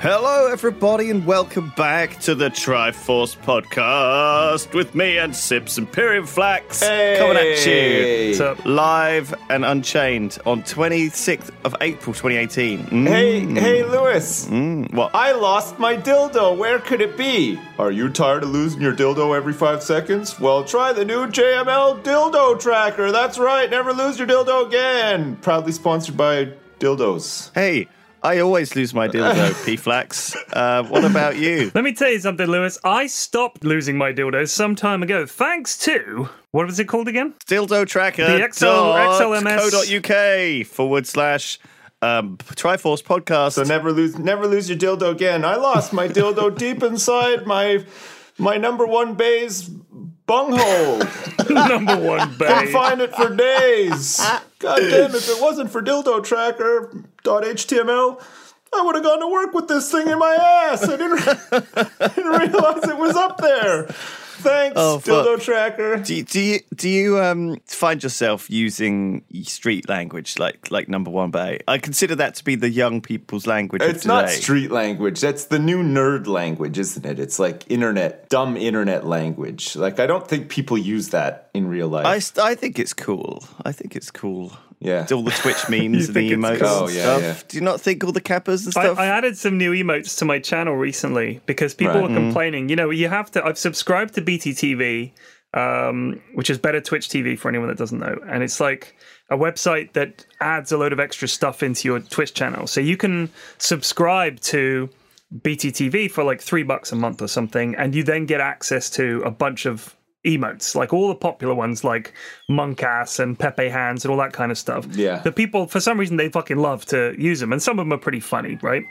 Hello, everybody, and welcome back to the Triforce podcast with me and Sips Pyrion Flax coming at you What's up? live and unchained on 26th of April 2018. Mm, Hey, hey, Lewis. mm, what? I lost my dildo. Where could it be? Are you tired of losing your dildo every five seconds? Well, try the new JML Dildo Tracker. That's right, never lose your dildo again. Proudly sponsored by Dildos. Hey, I always lose my dildo, P Flax. Uh, what about you? Let me tell you something, Lewis. I stopped losing my dildos some time ago, thanks to what was it called again? Dildo tracker. The XL XLMS. Co.uk forward slash um, Triforce podcast. So never lose, never lose your dildo again. I lost my dildo deep inside my my number one bay's bunghole. Number one Couldn't find it for days. God damn! If it wasn't for dildo tracker.html, I would have gone to work with this thing in my ass. I didn't, I didn't realize it was up there. Thanks, Oh, fuck. tracker. Do you, do you do you um find yourself using street language like like number one bay? I consider that to be the young people's language. of It's not street language. That's the new nerd language, isn't it? It's like internet, dumb internet language. Like I don't think people use that in real life. I, I think it's cool. I think it's cool. Yeah. all the Twitch memes and the emotes cool? and Oh, yeah, stuff. yeah. Do you not think all the kappas and I, stuff? I added some new emotes to my channel recently because people Right. were complaining. You know, you have to. I've subscribed to BTTV, um, which is better Twitch TV for anyone that doesn't know, and it's like a website that adds a load of extra stuff into your Twitch channel. So you can subscribe to BTTV for like three bucks a month or something, and you then get access to a bunch of emotes, like all the popular ones, like MonkaS and Pepe Hands and all that kind of stuff. Yeah. the people for some reason they fucking love to use them, and some of them are pretty funny, right?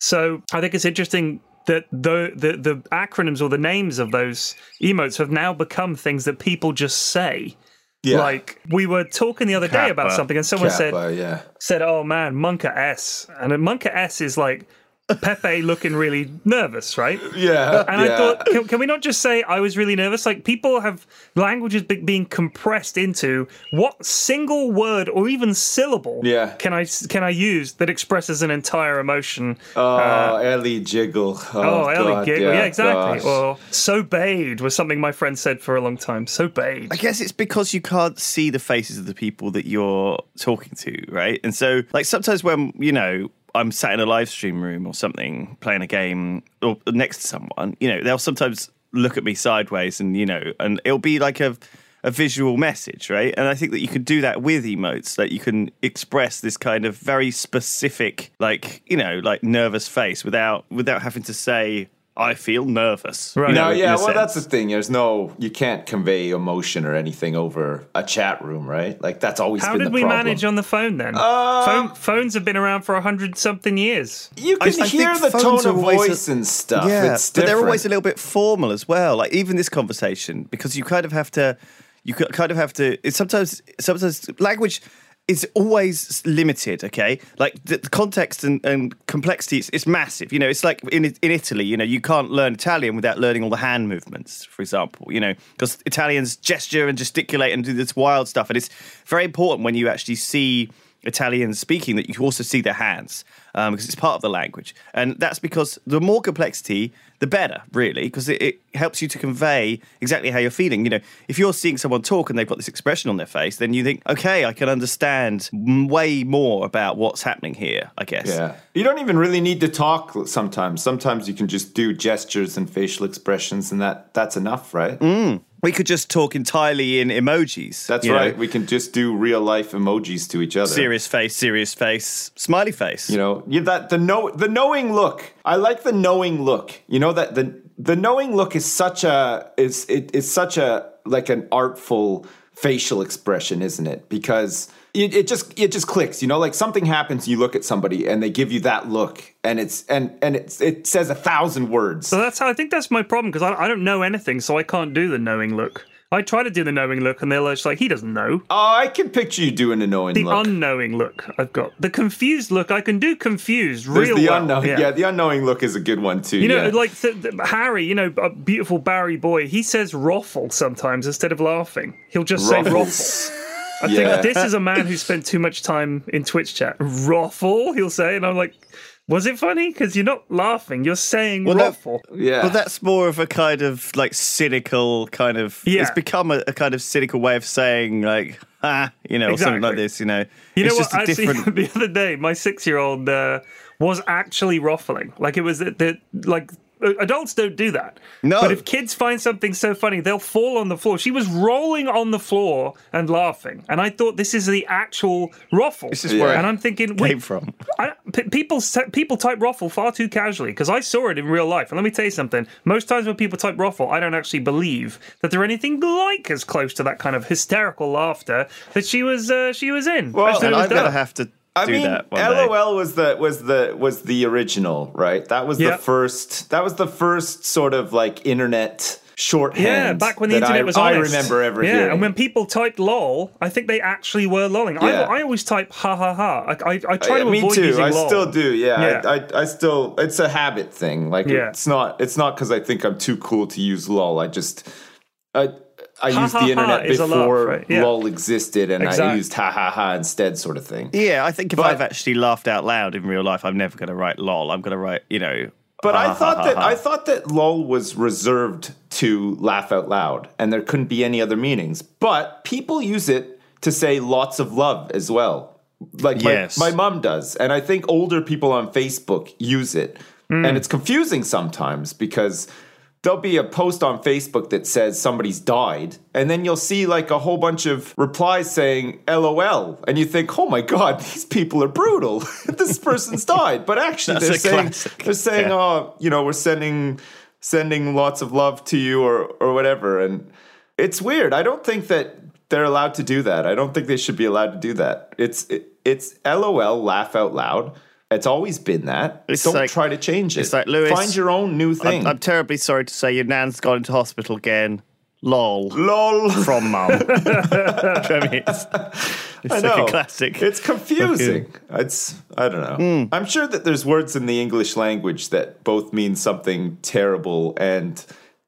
So I think it's interesting that the, the the acronyms or the names of those emotes have now become things that people just say. yeah. Like we were talking the other day about something, and someone said Kappa, yeah. said, "Oh man, Monka S," and Monka S is like Pepe looking really nervous, right? Yeah. And yeah. I thought, can, can we not just say I was really nervous? Like people have languages be- being compressed into what single word or even syllable Yeah. can I can I use that expresses an entire emotion? Oh, uh, Ellie Jiggle. Oh, Oh, Ellie God, giggle. Yeah, exactly. gosh. Or so bade was something my friend said for a long time. So bade. I guess it's because you can't see the faces of the people that you're talking to, right? And so, like, sometimes when, you know, I'm sat in a live stream room or something, playing a game or next to someone, you know, they'll sometimes look at me sideways and, you know, and it'll be like a, a visual message, right? And I think that you can do that with emotes, that you can express this kind of very specific, like, you know, like nervous face without without having to say, I feel nervous. Right. you know, No, yeah, a well, that's the thing. There's no, you can't convey emotion or anything over a chat room, right? Like that's always How been did the we problem. manage on the phone then? Uh, phone, phones have been around for a hundred something years. You can I hear think the tone of always a- voice and stuff. Yeah, it's but they're always a little bit formal as well. Like even this conversation, because you kind of have to, you kind of have to. It's sometimes, sometimes language is always limited. Okay, like the, the context and, and complexity is, is massive. You know, it's like in in Italy. You know, you can't learn Italian without learning all the hand movements, for example. You know, because Italians gesture and gesticulate and do this wild stuff, and it's very important when you actually see Italians speaking that you can also see their hands um, because it's part of the language. And that's because the more complexity, the better, really, because it, it, helps you to convey exactly how you're feeling. You know, if you're seeing someone talk and they've got this expression on their face, then you think, okay, I can understand way more about what's happening here, I guess. Yeah. You don't even really need to talk sometimes. Sometimes you can just do gestures and facial expressions, and that that's enough, right? Mm. We could just talk entirely in emojis. That's right. Know? We can just do real life emojis to each other. Serious face, serious face, smiley face. You know, you, that the know the knowing look. I like the knowing look. You know that the the knowing look is such a is it is such a like an artful facial expression, isn't it? Because it, it, just it just clicks, you know, like something happens, you look at somebody and they give you that look, and it's and and it's it says a thousand words. So that's how I think that's my problem because I, I don't know anything, so I can't do the knowing look. I try to do the knowing look, and they're just like, he doesn't know. Oh, I can picture you doing a knowing the look. The unknowing look I've got. The confused look, I can do confused There's real the well. Unknowing, yeah. yeah. the unknowing look is a good one too. You know, yeah. like the, the, Harry, you know, a beautiful Barry boy, he says roffle sometimes instead of laughing. He'll just Ruffles. say ruffle. I yeah. think this is a man who spent too much time in Twitch chat. Ruffle, he'll say, and I'm like, was it funny? Because you're not laughing, you're saying well, ruffle. That, yeah. Well, that's more of a kind of like cynical kind of. Yeah. It's become a, a kind of cynical way of saying like, ah, you know, exactly. or something like this. You know, you it's know just what? A Actually, different... the other day, my six-year-old uh, was actually ruffling. Like it was the, the like adults don't do that. No. But if kids find something so funny, they'll fall on the floor. She was rolling on the floor and laughing, and I thought this is the actual ruffle. This is where and I'm thinking, came from. I, p- people people type ruffle far too casually because I saw it in real life. And let me tell you something: most times when people type ruffle, I don't actually believe that they're anything like as close to that kind of hysterical laughter that she was uh, she was in. Well, and I'm gonna have to I mean, LOL was the was the was the original, right? That was the first. That was the first sort of like internet shorthand. Yeah, back when the internet I, was honest. I remember ever yeah, hearing. and when people typed "lol," I think they actually were lolling. Yeah. I, I always type "ha ha ha." I, I, I try Uh, to me avoid too. using I lol. still do. Yeah, Yeah. I, I, I still. It's a habit thing. Like Yeah. it's not. It's not because I think I'm too cool to use lol. I just. I. I Ha, used ha, the internet is a laugh, before right? Yeah. lol existed, and I used ha ha ha instead, sort of thing. Yeah, I think if But- I've actually laughed out loud in real life, I'm never going to write lol. I'm going to write, you know. But ha, I thought ha, that ha. I thought that lol was reserved to laugh out loud, and there couldn't be any other meanings. But people use it to say lots of love as well. Like my, Yes. my mom does, and I think older people on Facebook use it, and hmm. it's confusing sometimes because there'll be a post on Facebook that says somebody's died, and then you'll see like a whole bunch of replies saying LOL, and you think, oh my god, these people are brutal. this person's died, but actually they're saying they're saying, Yeah. oh, you know, we're sending sending lots of love to you or or whatever, and it's weird. I don't think that they're allowed to do that. I don't think they should be allowed to do that. It's it, it's LOL, laugh out loud. It's always been that. It's Don't like- try to change it. it's like, Lewis, Find your own new thing. I'm, I'm terribly sorry to say your nan's gone into hospital again. Lol. Lol. From mum. I mean, it's it's I like a classic. It's confusing. It's I don't know. Hmm. I'm sure that there's words in the English language that both mean something terrible and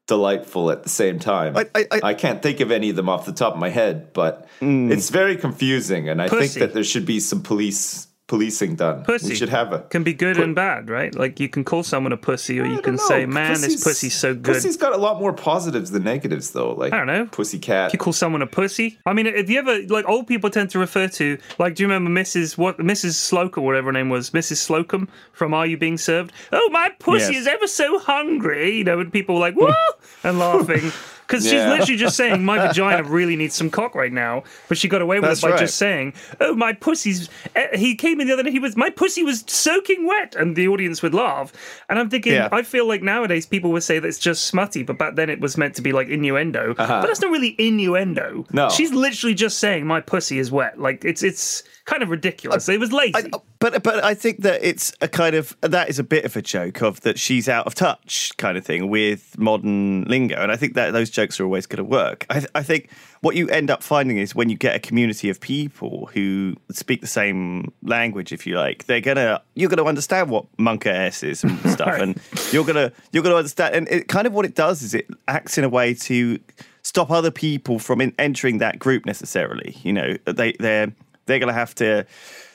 delightful at the same time. I- I- I- can't think of any of them off the top of my head, but Hmm. it's very confusing, and I Pussy. think that there should be some police policing done. Pussy We should have a can be good and bad, right? Like you can call someone a pussy, or I you can know. say, "Man, this Pussy's- pussy's so good." Pussy's got a lot more positives than negatives, though. Like I don't know. pussy cat. you call someone a pussy, I mean, if you ever like old people tend to refer to like, do you remember Mrs. what Mrs. Slocombe, whatever her name was, Mrs. Slocombe from Are You Being Served? Oh, my pussy Yes. is ever so hungry, you know, and people were like, "Whoa!" and laughing. Because she's literally just saying, my vagina really needs some cock right now. But she got away with That's it by right. just saying, oh, my pussy's. eh, He came in the other day, he was, my pussy was soaking wet. And the audience would laugh. And I'm thinking, Yeah. I feel like nowadays people would say that it's just smutty, but back then it was meant to be like innuendo. But that's not really innuendo. Uh-huh. No. She's literally just saying, my pussy is wet. Like, it's it's kind of ridiculous. it was lazy. I, but but I think that it's a kind of that is a bit of a joke of that she's out of touch kind of thing with modern lingo, and I think that those jokes are always going to work. I, I think what you end up finding is when you get a community of people who speak the same language, if you like, they're gonna you're gonna understand what monka s is and stuff, Right. and you're gonna you're gonna understand. And it kind of what it does is it acts in a way to stop other people from in, entering that group necessarily. You know, they they're they're going to have to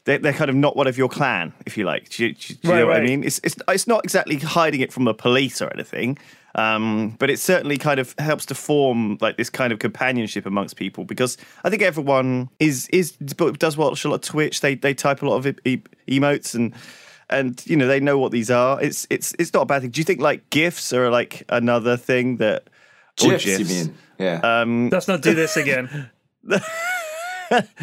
they're, they're kind of not one of your clan, if you like. Do you, do you- Right, know what I mean? It's, it's it's not exactly hiding it from the police or anything. Um, but it certainly kind of helps to form like this kind of companionship amongst people because I think everyone is is does watch a lot of Twitch. They they type a lot of e- e- emotes and and you know they know what these are. It's it's it's not a bad thing. Do you think like gifs are like another thing that or GIFs, you mean? Yeah. Um, Let's not do this again.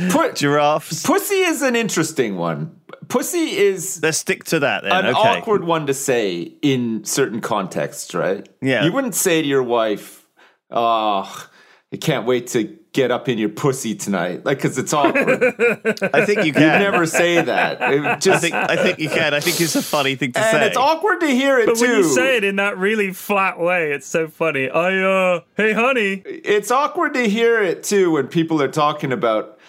Put, giraffes. pussy is an interesting one. Pussy is Let's stick to that then. an okay. awkward one to say in certain contexts, right? Yeah. You wouldn't say to your wife, "Oh, I can't wait to get up in your pussy tonight," like because it's awkward. I think you can you can. never say that. It I just think I think you can. I think it's a funny thing to and say. it's awkward to hear it But too. when you say it in that really flat way, it's so funny. I uh, hey honey, it's awkward to hear it too when people are talking about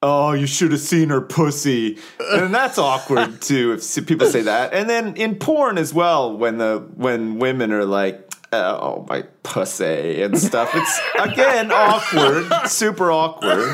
oh you should have seen her pussy and that's awkward too if people say that and then in porn as well when the when women are like Uh, oh my pussy and stuff. It's again awkward. Super awkward.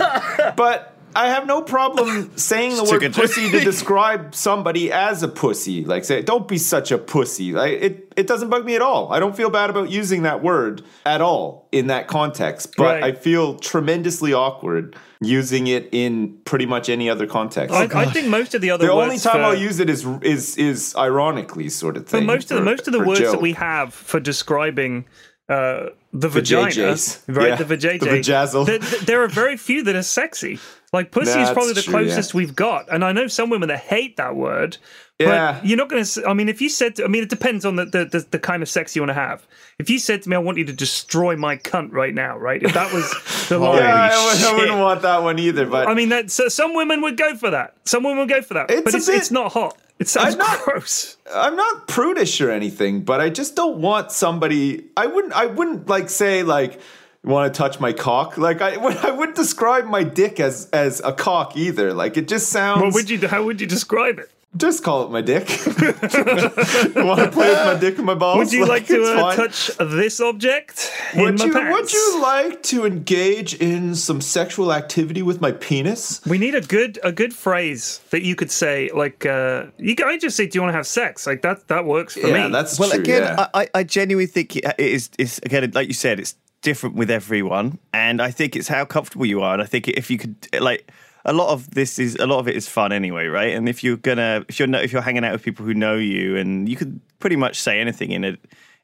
But I have no problem saying the word pussy to describe somebody as a pussy. Like, say, don't be such a pussy. Like, it, it doesn't bug me at all. I don't feel bad about using that word at all in that context. But Right. I feel tremendously awkward using it in pretty much any other context. I, I think most of the other the words only time for, I'll use it is is is ironically sort of for thing. most of the for- most of the for words that we have for describing uh, the vagina, JJs. right? Yeah. The vajayjay. The vajazzle. There, there are very few that are sexy. Like pussy is probably the true, closest yeah. we've got, and I know some women that hate that word. Yeah. But you're not going to. I mean, if you said, to, I mean, it depends on the, the, the, the kind of sex you want to have. If you said to me, "I want you to destroy my cunt right now," right? If that was the line, Yeah, I, I wouldn't want that one either. But I mean, that so some women would go for that. Some women would go for that, It's but it's, bit- it's not hot. It sounds I'm not- gross. I'm not prudish or anything, but I just don't want somebody. I wouldn't. I wouldn't like say like want to touch my cock. Like I, would- I wouldn't describe my dick as as a cock either. Like it just sounds. What would you? How would you describe it? just call it my dick? want to play with my dick and my balls? Would you like to uh, touch this object in Would my you, pants? would you like to engage in some sexual activity with my penis? We need a good a good phrase that you could say. Like, uh, you I just say, "Do you want to have sex?" Like that. That works for yeah, me. that's well, true. again, yeah. I, I- I genuinely think it is, is again, like you said, it's different with everyone, and I think it's how comfortable you are. And I think if you could, like, a lot of this is a lot of it is fun anyway, right? And if you're gonna, if you're if you're hanging out with people who know you, and you could pretty much say anything in a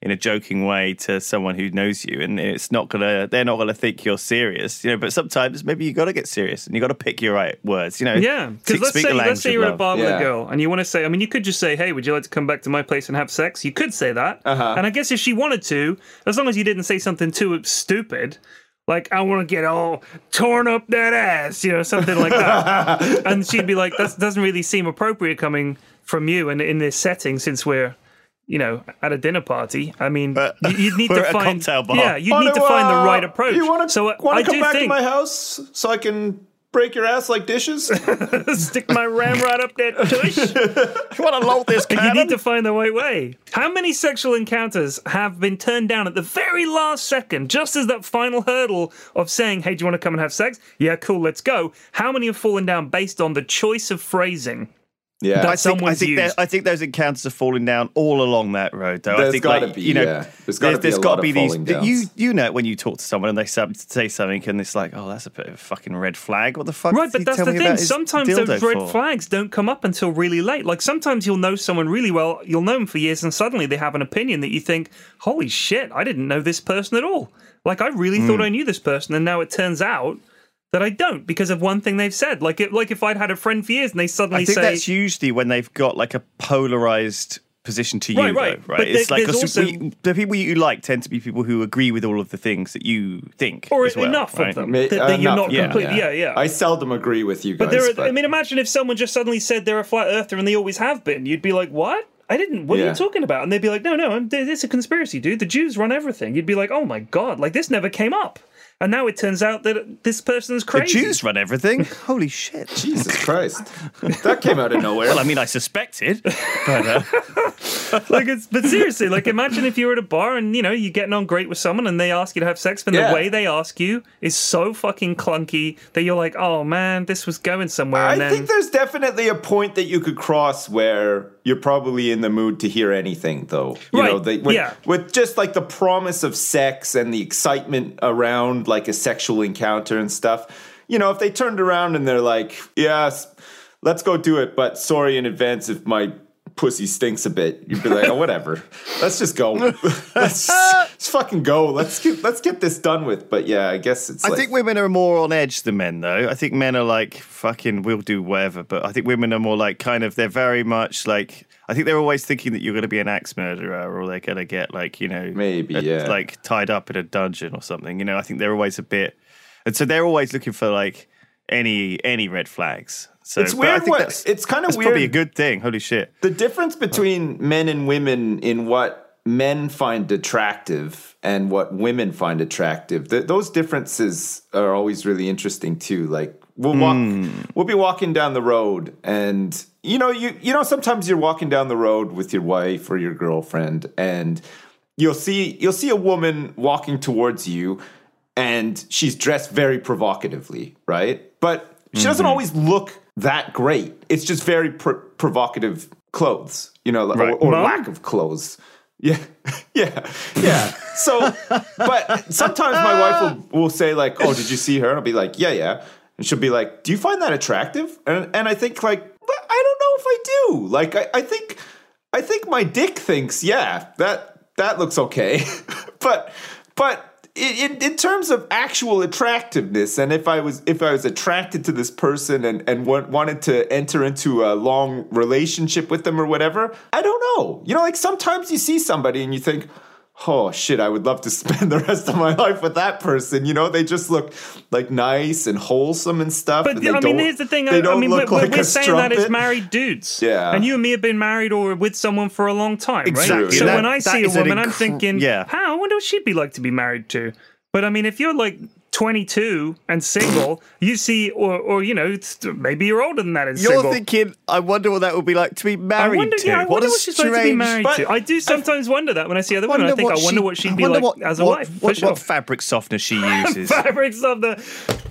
in a joking way to someone who knows you, and it's not gonna, they're not gonna think you're serious, you know. But sometimes maybe you got to get serious, and you got to pick your right words, you know. Yeah, because let's say let's say you're of at a bar with a girl and you want to say, I mean, you could just say, "Hey, would you like to come back to my place and have sex?" You could say that, Uh-huh. and I guess if she wanted to, as long as you didn't say something too stupid, like "I want to get all torn up that ass," you know, something like that, and she'd be like, "That doesn't really seem appropriate coming from you," and in this setting, since we're you know, at a dinner party. I mean, you, you'd need to at a find cocktail bar. yeah, you Want need to to, find the uh, right approach. You want to so uh, want I come do back think to my house so I can break your ass like dishes? stick my ramrod up that tush. You want to load this You need to find the right way. How many sexual encounters have been turned down at the very last second, just as that final hurdle of saying, hey, do you want to come and have sex? Yeah, cool, let's go. How many have fallen down based on the choice of phrasing? Yeah. That I think, I someone's think, there- I think those encounters are falling down all along that road, though. I think, gotta like, be, you know, yeah. There's gotta be a gotta be these. falling that You you know when you talk to someone and they some- say something and it's like, oh, that's a bit of a fucking red flag. What the fuck? Right, did he but that's tell the thing. Sometimes those red for? flags don't come up until really late. Like sometimes you'll know someone really well, you'll know them for years, and suddenly they have an opinion that you think, holy shit, I didn't know this person at all. Like I really Hmm. thought I knew this person, and now it turns out that I don't because of one thing they've said. Like it, like if I'd had a friend for years and they suddenly I think say, that's usually when they've got like a polarized position to you, Right, right. though, right? But it's there- like also- we- the people you like tend to be people who agree with all of the things that you think, or as well, enough right? of them Ma- that, that you're not yeah. completely, yeah, yeah. I seldom agree with you guys. But there, but I mean, imagine if someone just suddenly said they're a flat earther and they always have been. You'd be like, "What? I didn't. What are you talking about?" And they'd be like, "No, no, I'm, it's a conspiracy, dude. The Jews run everything." You'd be like, "Oh my god! Like this never came up." And now it turns out that this person's crazy. The. Jews run everything. Holy shit. Jesus Christ. That came out of nowhere. Well, I mean, I suspected, but uh, like it's but seriously like imagine if you were at a bar and you know you're getting on great with someone and they ask you to have sex but Yeah. the way they ask you is so fucking clunky that you're like oh man this was going somewhere I then think there's definitely a point that you could cross where you're probably in the mood to hear anything, though. You know, Right, the, with, yeah. with just like the promise of sex and the excitement around like a sexual encounter and stuff. You know, if they turned around and they're like, "Yes, let's go do it," but sorry in advance if my pussy stinks a bit, you'd be like, "Oh, whatever. Let's just go. let's, let's fucking go. Let's get let's get this done with." But yeah, I guess it's. I like, think women are more on edge than men, though. I think men are like fucking, we'll do whatever. But I think women are more like kind of, they're very much like. I think they're always thinking that you're going to be an axe murderer, or they're going to get like you know Maybe, a- yeah. like tied up in a dungeon or something. You know, I think they're always a bit, and so they're always looking for like any any red flags. So It's weird think what- it's kind of weird. probably a good thing. Holy shit! the difference between men and women in what men find attractive and what women find attractive th- those differences are always really interesting too like we'll walk hmm. we'll be walking down the road and you know you you know sometimes you're walking down the road with your wife or your girlfriend and you'll see you'll see a woman walking towards you and she's dressed very provocatively right but she doesn't mm-hmm. always look that great. It's just very pr- provocative clothes you know or, Right. or Mom? lack of clothes. Yeah. Yeah. Yeah. So but sometimes my wife will, will say like oh did you see her? And i'll be like yeah yeah. And she'll be like do you find that attractive? And, and i think like i don't know if i do. Like I, I think I think my dick thinks, yeah, that that looks okay. but but in, in, terms of actual attractiveness, and if I was if I was attracted to this person and and wa- wanted to enter into a long relationship with them or whatever, I don't know. You know, like sometimes you see somebody and you think. Oh shit! I would love to spend the rest of my life with that person. You know, they just look like nice and wholesome and stuff. but and they I mean, don't- here's the thing. They I, don't I mean, look we're, like we're a saying that as married dudes. Yeah. And you and me have been married or with someone for a long time, right? Exactly. So That- when I see a is an woman, I'm thinking, yeah. how? I wonder what she'd be like to be married to. But I mean, if you're like 22 and single, you see, or or you know, maybe you're older than that and You're single. thinking, I wonder what that would be like to be I married wonder, to. yeah, I what wonder what she's like to be strange- married But to. I do sometimes wonder that when I see other women. I think, I wonder she- what she'd be like what, as a what, wife. What, sure. what fabric softener she uses. fabrics of the.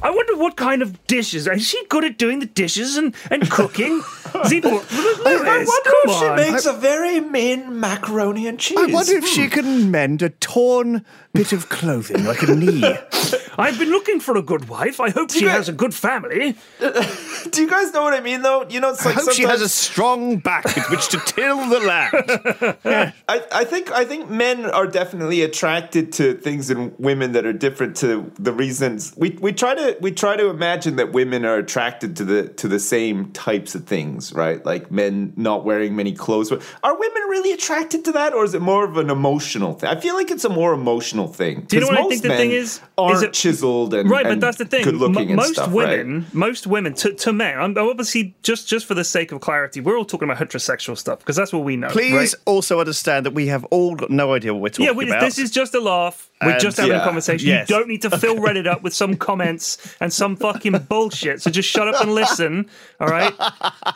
I wonder what kind of dishes. Is she good at doing the dishes and, and cooking? Zebra, I wonder if she makes a very mean macaroni and cheese. I wonder if she hmm. can mend a torn bit of clothing, like a knee. I've been looking for a good wife. I hope she guys- has a good family. Do you guys know what I mean, though? You know, it's like I hope she has a strong back with which to till the land. I, I think I think men are definitely attracted to things in women that are different to the reasons we, we try to we try to imagine that women are attracted to the to the same types of things, right? Like men not wearing many clothes. Are women really attracted to that, or is it more of an emotional thing? I feel like it's a more emotional thing. Do you know what I think the thing is? Aren't Is it- chiseled and Right, but that's the thing. Good looking M- most stuff, right? women, most women, to, to men. I'm obviously just just for the sake of clarity, we're all talking about heterosexual stuff because that's what we know. Please right? also understand that we have all got no idea what we're talking about. Yeah, we, about. this is just a laugh. We're And- just having yeah, a conversation. yes. You don't need to fill Reddit up with some comments and some fucking bullshit. So just shut up and listen. All right.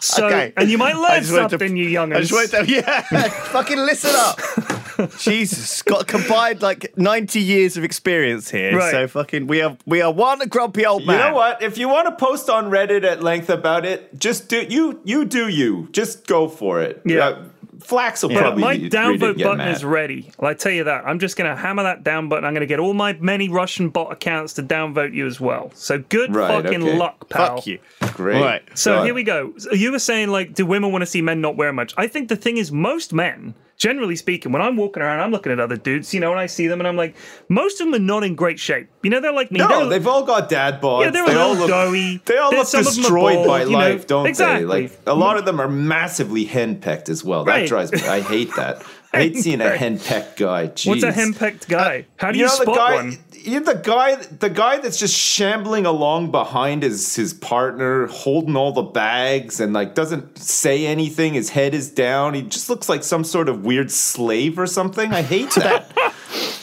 So, Okay. and you might learn just wanted to- something, you youngers. I just wanted to, yeah, fucking listen up. Jesus, got combined like ninety years of experience here. Right. So fucking, we are we are one grumpy old man. You know what? If you want to post on Reddit at length about it, just do you you do you. Just go for it. Yeah. Uh, Flax will But probably my read it and downvote get button mad. is ready. I tell you that. I'm just going to hammer that down button. I'm going to get all my many Russian bot accounts to downvote you as well. So good Right, fucking okay. luck, pal. Fuck you. Great. All right. So God. here we go. So you were saying like, do women want to see men not wear much? I think the thing is, most men, generally speaking, when I'm walking around, I'm looking at other dudes, you know, and I see them, and I'm like, most of them are not in great shape. You know, they're like me. No, They're- they've all got dad bods. Yeah, they're they all look, doughy. They all look some of them are destroyed bald, by you know. life, don't Exactly. they? Like a lot of them are massively henpecked as well. That Right. drives me. I hate that. I hate seeing a henpecked guy. Jeez. What's a henpecked guy? Uh, How do you, know spot guy, one? You know, the guy, the guy that's just shambling along behind his his partner, holding all the bags, and like doesn't say anything. His head is down. He just looks like some sort of weird slave or something. I hate that.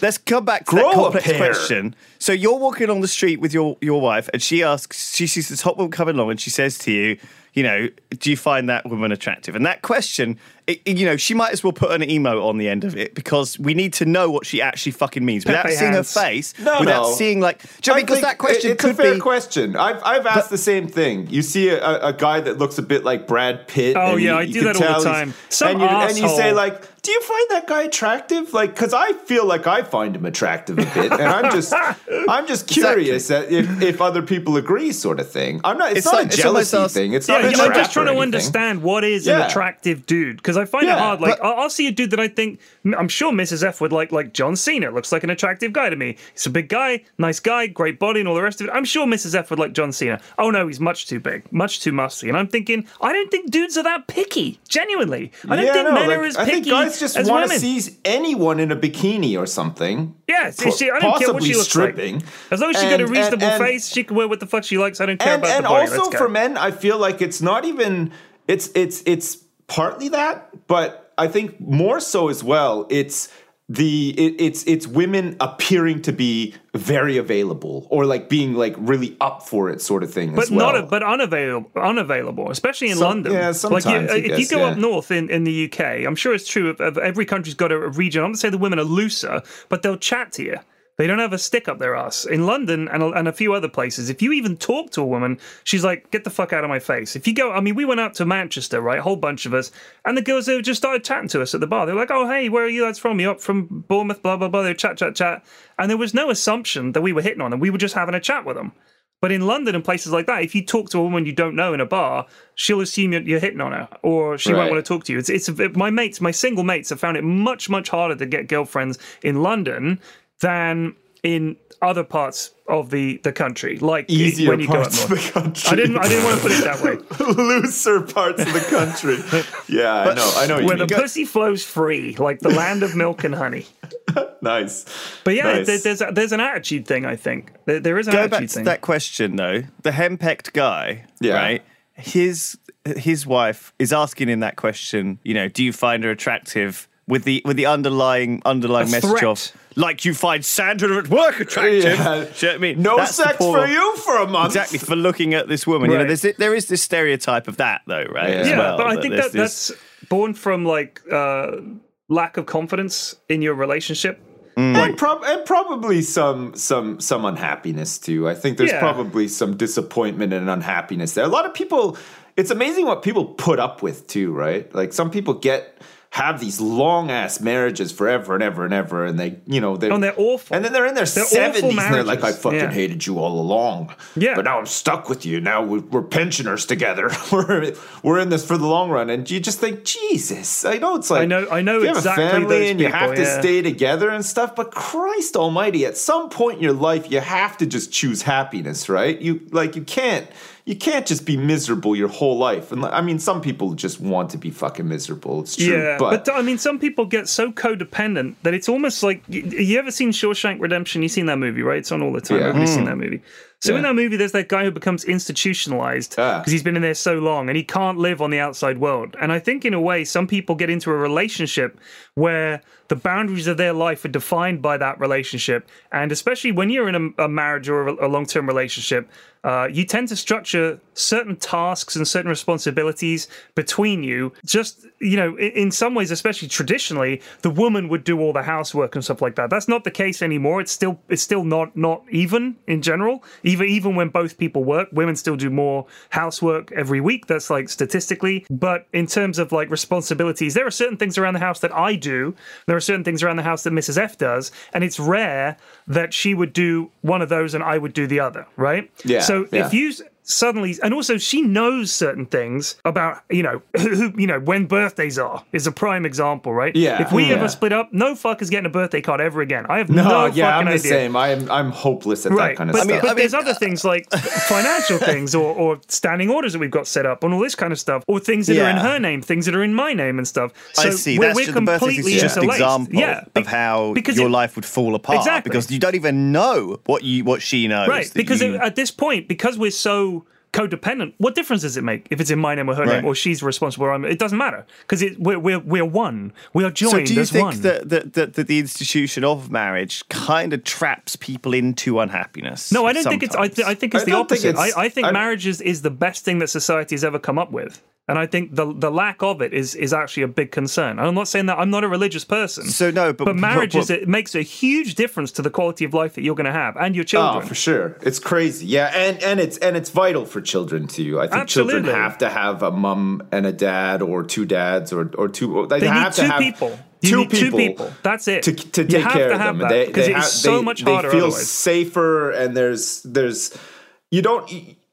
Let's come back to Grow that a complex question. So So you're walking along the street with your your wife, and she asks, she sees the top woman coming along, and she says to you, you know, do you find that woman attractive? And that question, it, it- you know, she might as well put an emo on the end of it because we need to know what she actually fucking means without Pepe seeing hands. her face, No, without no. seeing like, do you know I mean? because that question it's could a fair be. question. I've I've asked the same thing. You see a, a, a guy that looks a bit like Brad Pitt. Oh, and yeah, you- I do can that all the tell time. Some and you, and you say like, "Do you find that guy attractive?" Like, because I feel like I find him attractive a bit, and I'm just I'm just curious that if, if other people agree, sort of thing. I'm not. It's, It's not like- a it's jealousy us- thing. It's Yeah, not. know, I'm just trying to understand what is an attractive dude because I find it hard. Like, but- I'll, I'll see a dude that I think I'm sure Mrs. F would like, like John Cena. Looks like an attractive guy to me. He's a big guy, nice guy, great body, and all the rest of it. I'm sure Mrs. F would like John Cena. Oh no, he's much too big, much too musty. And I'm thinking, I don't think dudes are that picky. Genuinely, I don't Yeah, think no, men like, are as picky. I think guys just want to see anyone in a bikini or something. Yeah, see, see, I don't care what she looks stripping. Like. As long as she got a reasonable and- and- face, she can wear what the fuck she likes. I don't care and, about and the body. And also for men i feel like it's not even it's it's it's partly that but i think more so as well it's the it, it's it's women appearing to be very available or like being like really up for it sort of thing but as well. not but unavailable unavailable especially in Some- london yeah, like sometimes, you, I if you guess, go up north in, in the uk i'm sure it's true of, of every country's got a, a region i'm going to say the women are looser but they'll chat to you they don't have a stick up their ass. In London and a, and a few other places, if you even talk to a woman, she's like, get the fuck out of my face. If you go, I mean, we went out to Manchester, right? A whole bunch of us. And the girls, they just started chatting to us at the bar. They're like, oh, hey, where are you lads from? You up from Bournemouth, blah, blah, blah. They chat, chat, chat. And there was no assumption that we were hitting on them. We were just having a chat with them. But in London and places like that, if you talk to a woman you don't know in a bar, she'll assume you're, you're hitting on her, or she won't want to talk to you. It's it's my mates, my single mates, have found it much much harder to get girlfriends in London than in other parts of the the country. Like easier when you go up parts of the country I didn't I didn't want to put it that way. looser parts of the country yeah i know i know Where the pussy flows free, like the land of milk and honey. nice But yeah, Nice. there, there's a, there's an attitude thing. I think there, there is an Go attitude back to thing. that question though. The henpecked guy, Yeah. right? His his wife is asking in that question, you know, do you find her attractive with the with the underlying underlying A message threat. of like you find Sandra at work attractive. Yeah. Do you know what I mean? no That's sex poor- for you for a month Exactly for looking at this woman. You know, there's there is this stereotype of that though, right? Yeah. as yeah, well, but I think that this- that's born from like uh, lack of confidence in your relationship. and, prob- and probably some some some unhappiness too. I think there's Yeah. probably some disappointment and unhappiness there. A lot of people. It's amazing what people put up with too, right? Like some people get have these long ass marriages forever and ever and ever, and they you know they Oh, and they're awful. and then they're in their seventies, and they're like, "I fucking Yeah. hated you all along." Yeah. but now I'm stuck with you. Now we're, we're pensioners together. we're we're in this for the long run, and you just think, Jesus, I know it's like I know- I know you have exactly a family and you have to yeah. stay together and stuff. But Christ Almighty, at some point in your life, you have to just choose happiness, right? You like you can't. You can't just be miserable your whole life, and I mean, some people just want to be fucking miserable. It's true, Yeah, but, but, I mean, some people get so codependent that it's almost like you, you ever seen Shawshank Redemption? You've seen that movie, right? It's on all the time. Yeah. Everybody's seen that movie. So in that movie, there's that guy who becomes institutionalized because Ah. he's been in there so long and he can't live on the outside world. And I think, in a way, some people get into a relationship where the boundaries of their life are defined by that relationship. And especially when you're in a, a marriage or a, a long term relationship, uh, you tend to structure certain tasks and certain responsibilities between you. Just, you know, in, in some ways, especially traditionally, the woman would do all the housework and stuff like that. That's not the case anymore. It's still it's still not not even in general. Even even when both people work, women still do more housework every week. That's like statistically. But in terms of like responsibilities, there are certain things around the house that I do. There are certain things around the house that Mrs. F does, and it's rare that she would do one of those and I would do the other. Right? Yeah, So yeah. if you suddenly and also she knows certain things about you know who you know when birthdays are is a prime example right Yeah, if we yeah. ever split up no fucker's getting a birthday card ever again i have no, no, yeah, I'm fucking the idea same. I'm I'm hopeless at that kind of but, stuff. but there's other things like financial things or, or standing orders that we've got set up and all this kind of stuff, or things that are in her name, things that are in my name and stuff. So I see. We're, That's we're just, completely just an example yeah, of how because your it- life would fall apart Exactly. because you don't even know what you what she knows. right because you- at this point because we're so codependent, what difference does it make if it's in my name or her Right. name or she's responsible or I'm? It doesn't matter because we're, we're we're one. We are joined So do you as think one. that, that, that, that the institution of marriage kind of traps people into unhappiness? no, I don't think it's. I, th- I think it's I the don't think opposite. it's- I, I think I- marriage is, is the best thing that society has ever come up with. And I think the the lack of it is is actually a big concern. And I'm not saying that I'm not a religious person. So no, but- but marriage but- is it makes a huge difference to the quality of life that you're going to have and your ah, children. Oh, for sure. It's crazy. Yeah, and and it's and it's vital for children too. I think children have to have a mum and a dad or two dads or or two they, They need have two to have people. Two need two people. people. That's it. To, to You take have care to of them. that, And they it is have- so they- much they harder feel otherwise. safer and there's there's you don't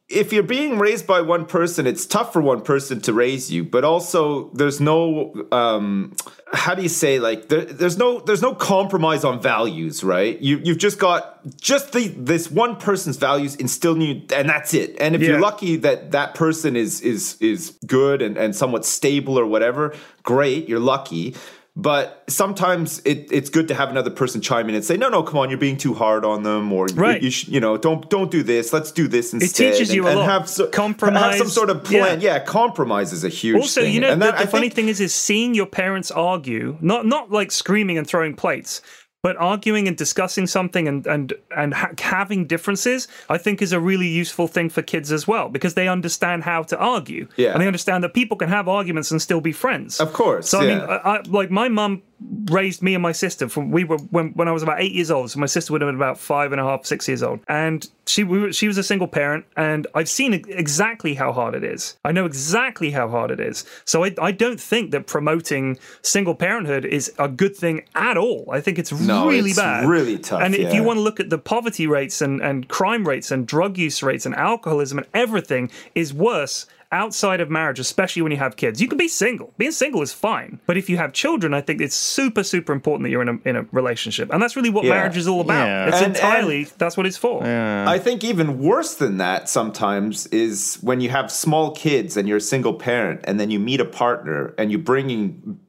if you're being raised by one person, it's tough for one person to raise you, but also there's no um how do you say like there, there's no there's no compromise on values, right? You you've just got just the this one person's values instilled in you, and that's it. And if Yeah. you're lucky that that person is is is good and and somewhat stable or whatever, great, you're lucky. But sometimes it, it's good to have another person chime in and say, "No, no, come on, you're being too hard on them," or Right. you, should, you know, don't don't do this. Let's do this instead. It teaches you and, a lot. Have, so, Compromise, Have some sort of plan. yeah. Yeah, compromise is a huge. also, thing. you know, and the, that, the funny think- thing is, is seeing your parents argue, not not like screaming and throwing plates, but arguing and discussing something and and and ha- having differences. I think is a really useful thing for kids as well because they understand how to argue. Yeah. and they understand that people can have arguments and still be friends. Of course, So I mean. I, I, like my mum raised me and my sister from we were when when I was about eight years old. So my sister would have been about five and a half, six years old, and she we were, she was a single parent, and I've seen exactly how hard it is. I know exactly how hard it is. So I I don't think that promoting single parenthood is a good thing at all. I think it's No, really it's bad, really tough, And if you want to look at the poverty rates and and crime rates and drug use rates and alcoholism and everything is worse outside of marriage, especially when you have kids. You can be single. Being single is fine. But if you have children, I think it's super, super important that you're in a, in a relationship. And that's really what Yeah. marriage is all about. Yeah. It's And- entirely, that's what it's for. I think even worse than that sometimes is when you have small kids and you're a single parent and then you meet a partner and you're bringing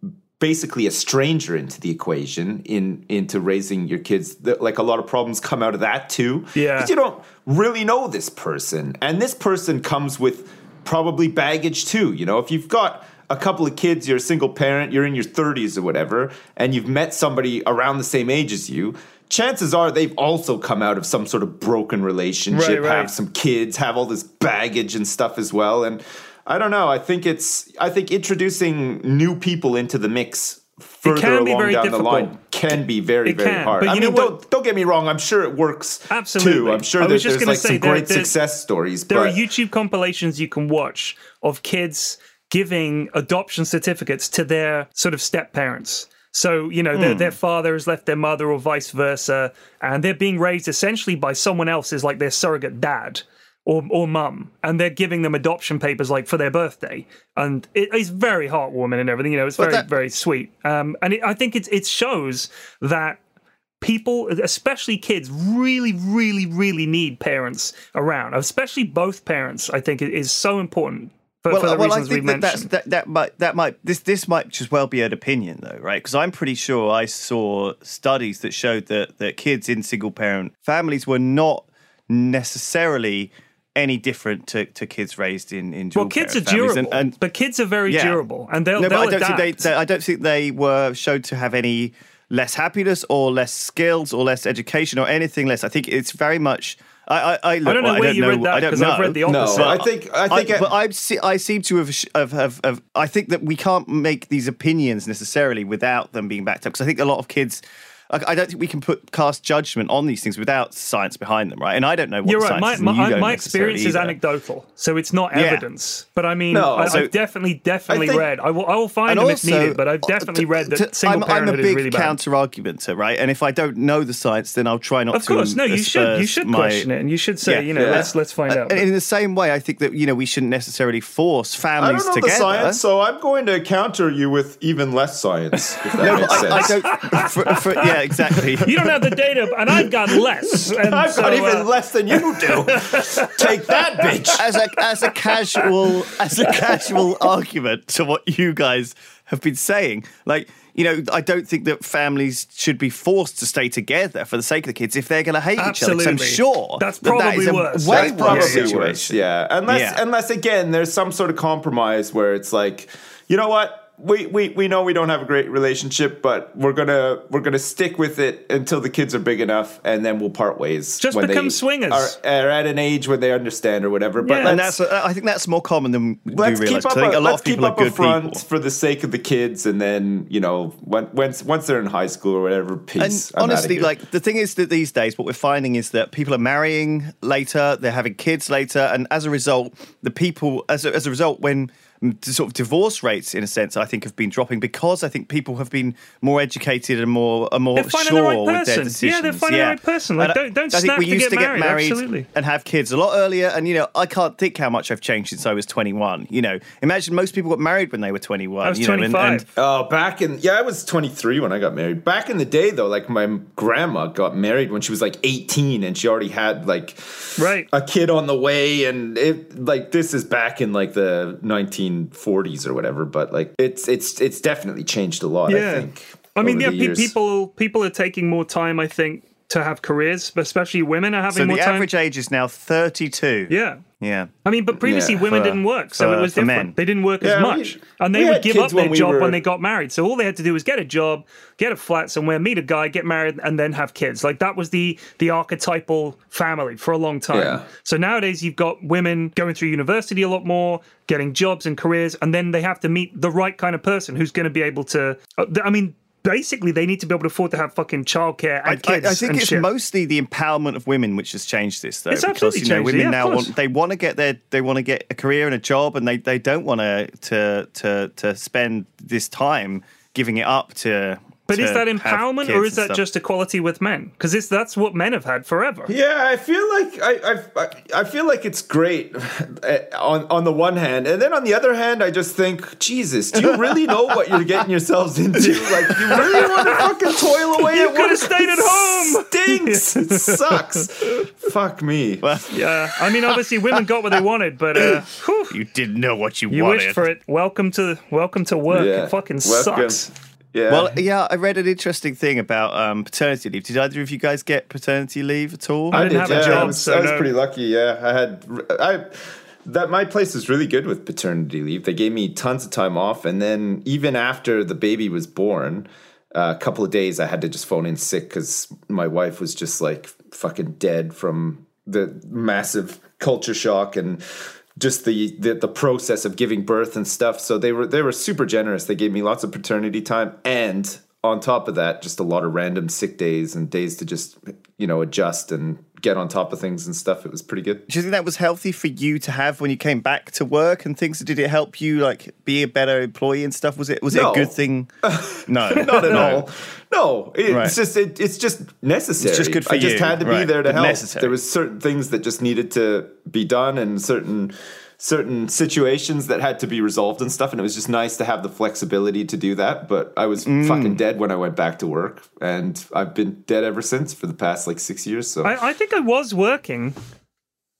basically a stranger into the equation in into raising your kids like a lot of problems come out of that too Yeah. because you don't really know this person and this person comes with probably baggage too you know if you've got a couple of kids you're a single parent you're in your 30s or whatever and you've met somebody around the same age as you chances are they've also come out of some sort of broken relationship Right, right. have some kids have all this baggage and stuff as well and i don't know i think it's i think introducing new people into the mix further can along very down the line can be very very hard but i you mean don't, don't get me wrong i'm sure it works Absolutely. too i'm sure I that was just there's like say, some there- great success stories There but are YouTube compilations you can watch of kids giving adoption certificates to their sort of step parents. So, you know, their, Hmm. their father has left their mother or vice versa, and they're being raised essentially by someone else as like their surrogate dad or, or mum, and they're giving them adoption papers like for their birthday. And it, it's very heartwarming and everything, you know, it's very, that- very sweet. Um, and it, I think it, it shows that people, especially kids, really, really, really need parents around. Especially both parents, I think, is so important for, for the well, I think that, that's, that that might that might this this might just well be an opinion though, right? Because I'm pretty sure I saw studies that showed that that kids in single parent families were not necessarily any different to, to kids raised in in dual well, kids are parent families. durable, and, and but kids are very Yeah. durable, and they'll, no, they'll I don't adapt. think they, they I don't think they were showed to have any less happiness or less skills or less education or anything less. I think it's very much. I I, I, look, I don't know well, where I don't you know, read that I don't because I've read the no opposite. i think i think I, but I, se- I seem to have, have, have, have. I think that we can't make these opinions necessarily without them being backed up. Because I think a lot of kids. I I don't think we can put cast judgment on these things without science behind them, right? And I don't know what You're the right. science My, is, you my, my experience is either. anecdotal, so it's not Yeah. evidence. But I mean, No, I, so- I've definitely, definitely I think- read. I will, I will find And them also, if needed. But I've uh, definitely to- read that single I'm, I'm a big really counter argumenter, right? And if I don't know the science, then I'll try not Of to. Of course, no. You should, you should my- question it, and you should say, Yeah. you know, Yeah. let's let's find out. And in the same way, I think that you know we shouldn't necessarily force I families don't know together. the science, so I'm going to counter you with even less science. If that No, makes but I, I don't. For, for, yeah, exactly. you don't have the data, and I've got less. And I've so, got even uh, less than you do. Take that, bitch. as a as a casual as a casual argument to what you guys have been saying. Like you know, I don't think that families should be forced to stay together for the sake of the kids if they're going to hate each other. 'cause I'm sure That's that that is probably a worse. way That's Way probably worse worse, worse. situation. Yeah, unless Yeah. unless again there's some sort of compromise where it's like, you know what, we, we we know we don't have a great relationship, but we're gonna we're gonna stick with it until the kids are big enough, and then we'll part ways. Just when become they swingers. Are, are at an age where they understand or whatever. But Yeah. And that's, I think that's more common than we Let's realize. keep up. I think a, a lot of people keep are up a good front people. for the sake of the kids, and then you know, when, once once they're in high school or whatever, peace. And I'm outta honestly, here. like the thing is that these days, what we're finding is that people are marrying later, they're having kids later, and as a result, the people, as a, as a result, when the sort of divorce rates, in a sense, I think have been dropping because I think people have been more educated and more are more sure the right with their person. decisions. Yeah, they're finding the right person. Like, I- don't- don't I think we to used get to get married. married Absolutely. and have kids a lot earlier, and you know, I can't think how much I've changed since I was 21. You know, imagine most people got married when they were 21. I was you know, and- and- 25. Oh, back in yeah, I was 23 when I got married. Back in the day, though, like my grandma got married when she was like 18, and she already had like Right. a kid on the way, and it like this is back in like the 1940s or whatever. But like it's it's it's definitely changed a lot. I think. I mean, yeah, the pe- people people are taking more time. I think to have careers, especially women are having so more the time. average age is now 32. yeah. Yeah. I mean, but previously Yeah, women for- didn't work, so for- it was different. men. They didn't work Yeah, as we- much, and they would give up their when we job were- when they got married. So all they had to do was get a job, get a flat somewhere, meet a guy, get married, and then have kids. Like that was the the archetypal family for a long time. Yeah. So nowadays you've got women going through university a lot more, getting jobs and careers, and then they have to meet the right kind of person who's going to be able to. uh, I mean. Basically, they need to be able to afford to have fucking childcare and I, I, kids. I think and it's shit. mostly the empowerment of women which has changed this, though. It's because absolutely you know, women yeah, now want they want to get their they want to get a career and a job, and they, they don't want to to to to spend this time giving it up to. But to is that empowerment or is that stuff. just equality with men? Because that's what men have had forever. Yeah, I feel like I, I I feel like it's great eh, on on the one hand, and then on the other hand, I just think, Jesus, do you really know what you're getting yourselves into? Like, you really want to fucking toil away You at coulda stayed at home. Stinks. It sucks. Fuck me. Yeah, I mean, obviously, women got what they wanted, but uh, You didn't know what you, you wanted. You wished for it. Welcome to welcome to work. Yeah. It fucking Welcome. sucks. Yeah. Well, yeah, I read an interesting thing about um, paternity leave. Did either of you guys get paternity leave at all? I didn't have a yeah, job, I was, so I was no. pretty lucky. Yeah, I had I that my place is really good with paternity leave. They gave me tons of time off, and then even after the baby was born, uh, a couple of days I had to just phone in sick because my wife was just like fucking dead from the massive culture shock and just the, the the process of giving birth and stuff. So they were they were super generous. They gave me lots of paternity time and on top of that, just a lot of random sick days and days to just you know adjust and get on top of things and stuff. It was pretty good. Do you think that was healthy for you to have when you came back to work and things? Did it help you like be a better employee and stuff? Was it was it a good thing? No, Not at no. all. No, it's Right. just it, it's just necessary. It's just good for I just had to be there to But help. necessary. There was certain things that just needed to be done and certain certain situations that had to be resolved and stuff and it was just nice to have the flexibility to do that but i was Mm. fucking dead when i went back to work and i've been dead ever since for the past like six years so I, I think I was working,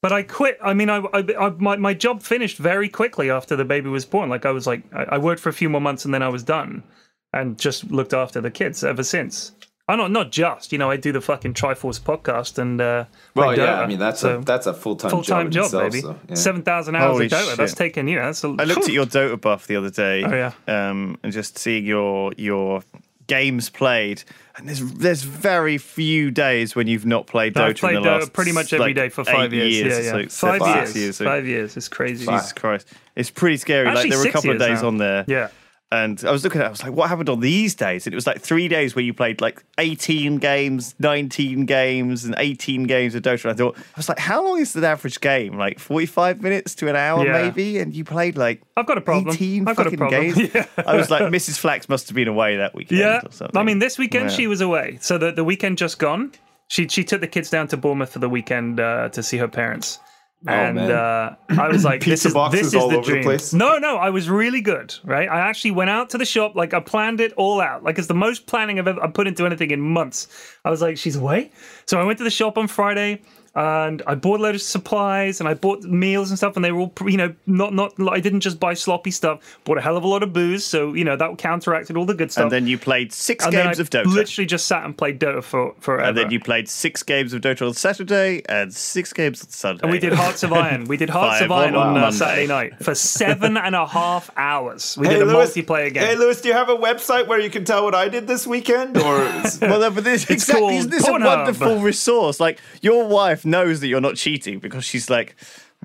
but I quit. I mean, I, I, I my my job finished very quickly after the baby was born. Like I was like, I, I worked for a few more months and then I was done, and just looked after the kids ever since. I not not just you know I do the fucking Triforce podcast and uh, well play yeah i mean that's so a that's a full-time, full time job, job, itself, baby. so, yeah. Seven thousand hours Holy of Dota. That's taken you know. That's a, I looked at your Dotabuff the other day. Oh, yeah. um, and just seeing your your games played, and there's there's very few days when you've not played Dota. I've played in the Dota last, pretty much every like, day for five years. years. Yeah, yeah. so five six years. so- Five years. It's crazy. Jesus Christ, it's pretty scary. Actually, like there were a couple of days now. on there. Yeah. And I was looking at it, I was like, what happened on these days? And it was like three days where you played like 18 games, 19 games, and 18 games of Dota. And I thought, I was like, how long is the average game? Like 45 minutes to an hour, Yeah. maybe? And you played like I've got a problem. 18 I've got a problem. games. Yeah. I was like, Mrs. Flax must have been away that weekend Yeah, or something. I mean, this weekend Yeah. she was away, so the the weekend just gone. She she took the kids down to Bournemouth for the weekend uh, to see her parents, and man. uh, I was like, "This Pizza is boxes this is all the over the place? No, no, I was really good. Right, I actually went out to the shop, like I planned it all out. Like it's the most planning I've ever I put into anything in months. I was like, "She's away," so I went to the shop on Friday. And I bought a load of supplies and I bought meals and stuff, and they were all, you know, not not. I didn't just buy sloppy stuff. Bought a hell of a lot of booze, so you know that counteracted all the good stuff. And then you played six And then games I of Dota. Literally just sat and played Dota for forever. and then you played six games of Dota on Saturday and six games on Sunday. And we did Hearts of Iron. We did Hearts of Iron on on uh, Saturday night for seven and a half hours. We Hey, did a Lewis- multiplayer game. Hey, Lewis, do you have a website where you can tell what I did this weekend? Or is- Well, no, but this exactly called isn't this a wonderful resource? Like your wife knows that you're not cheating because she's like,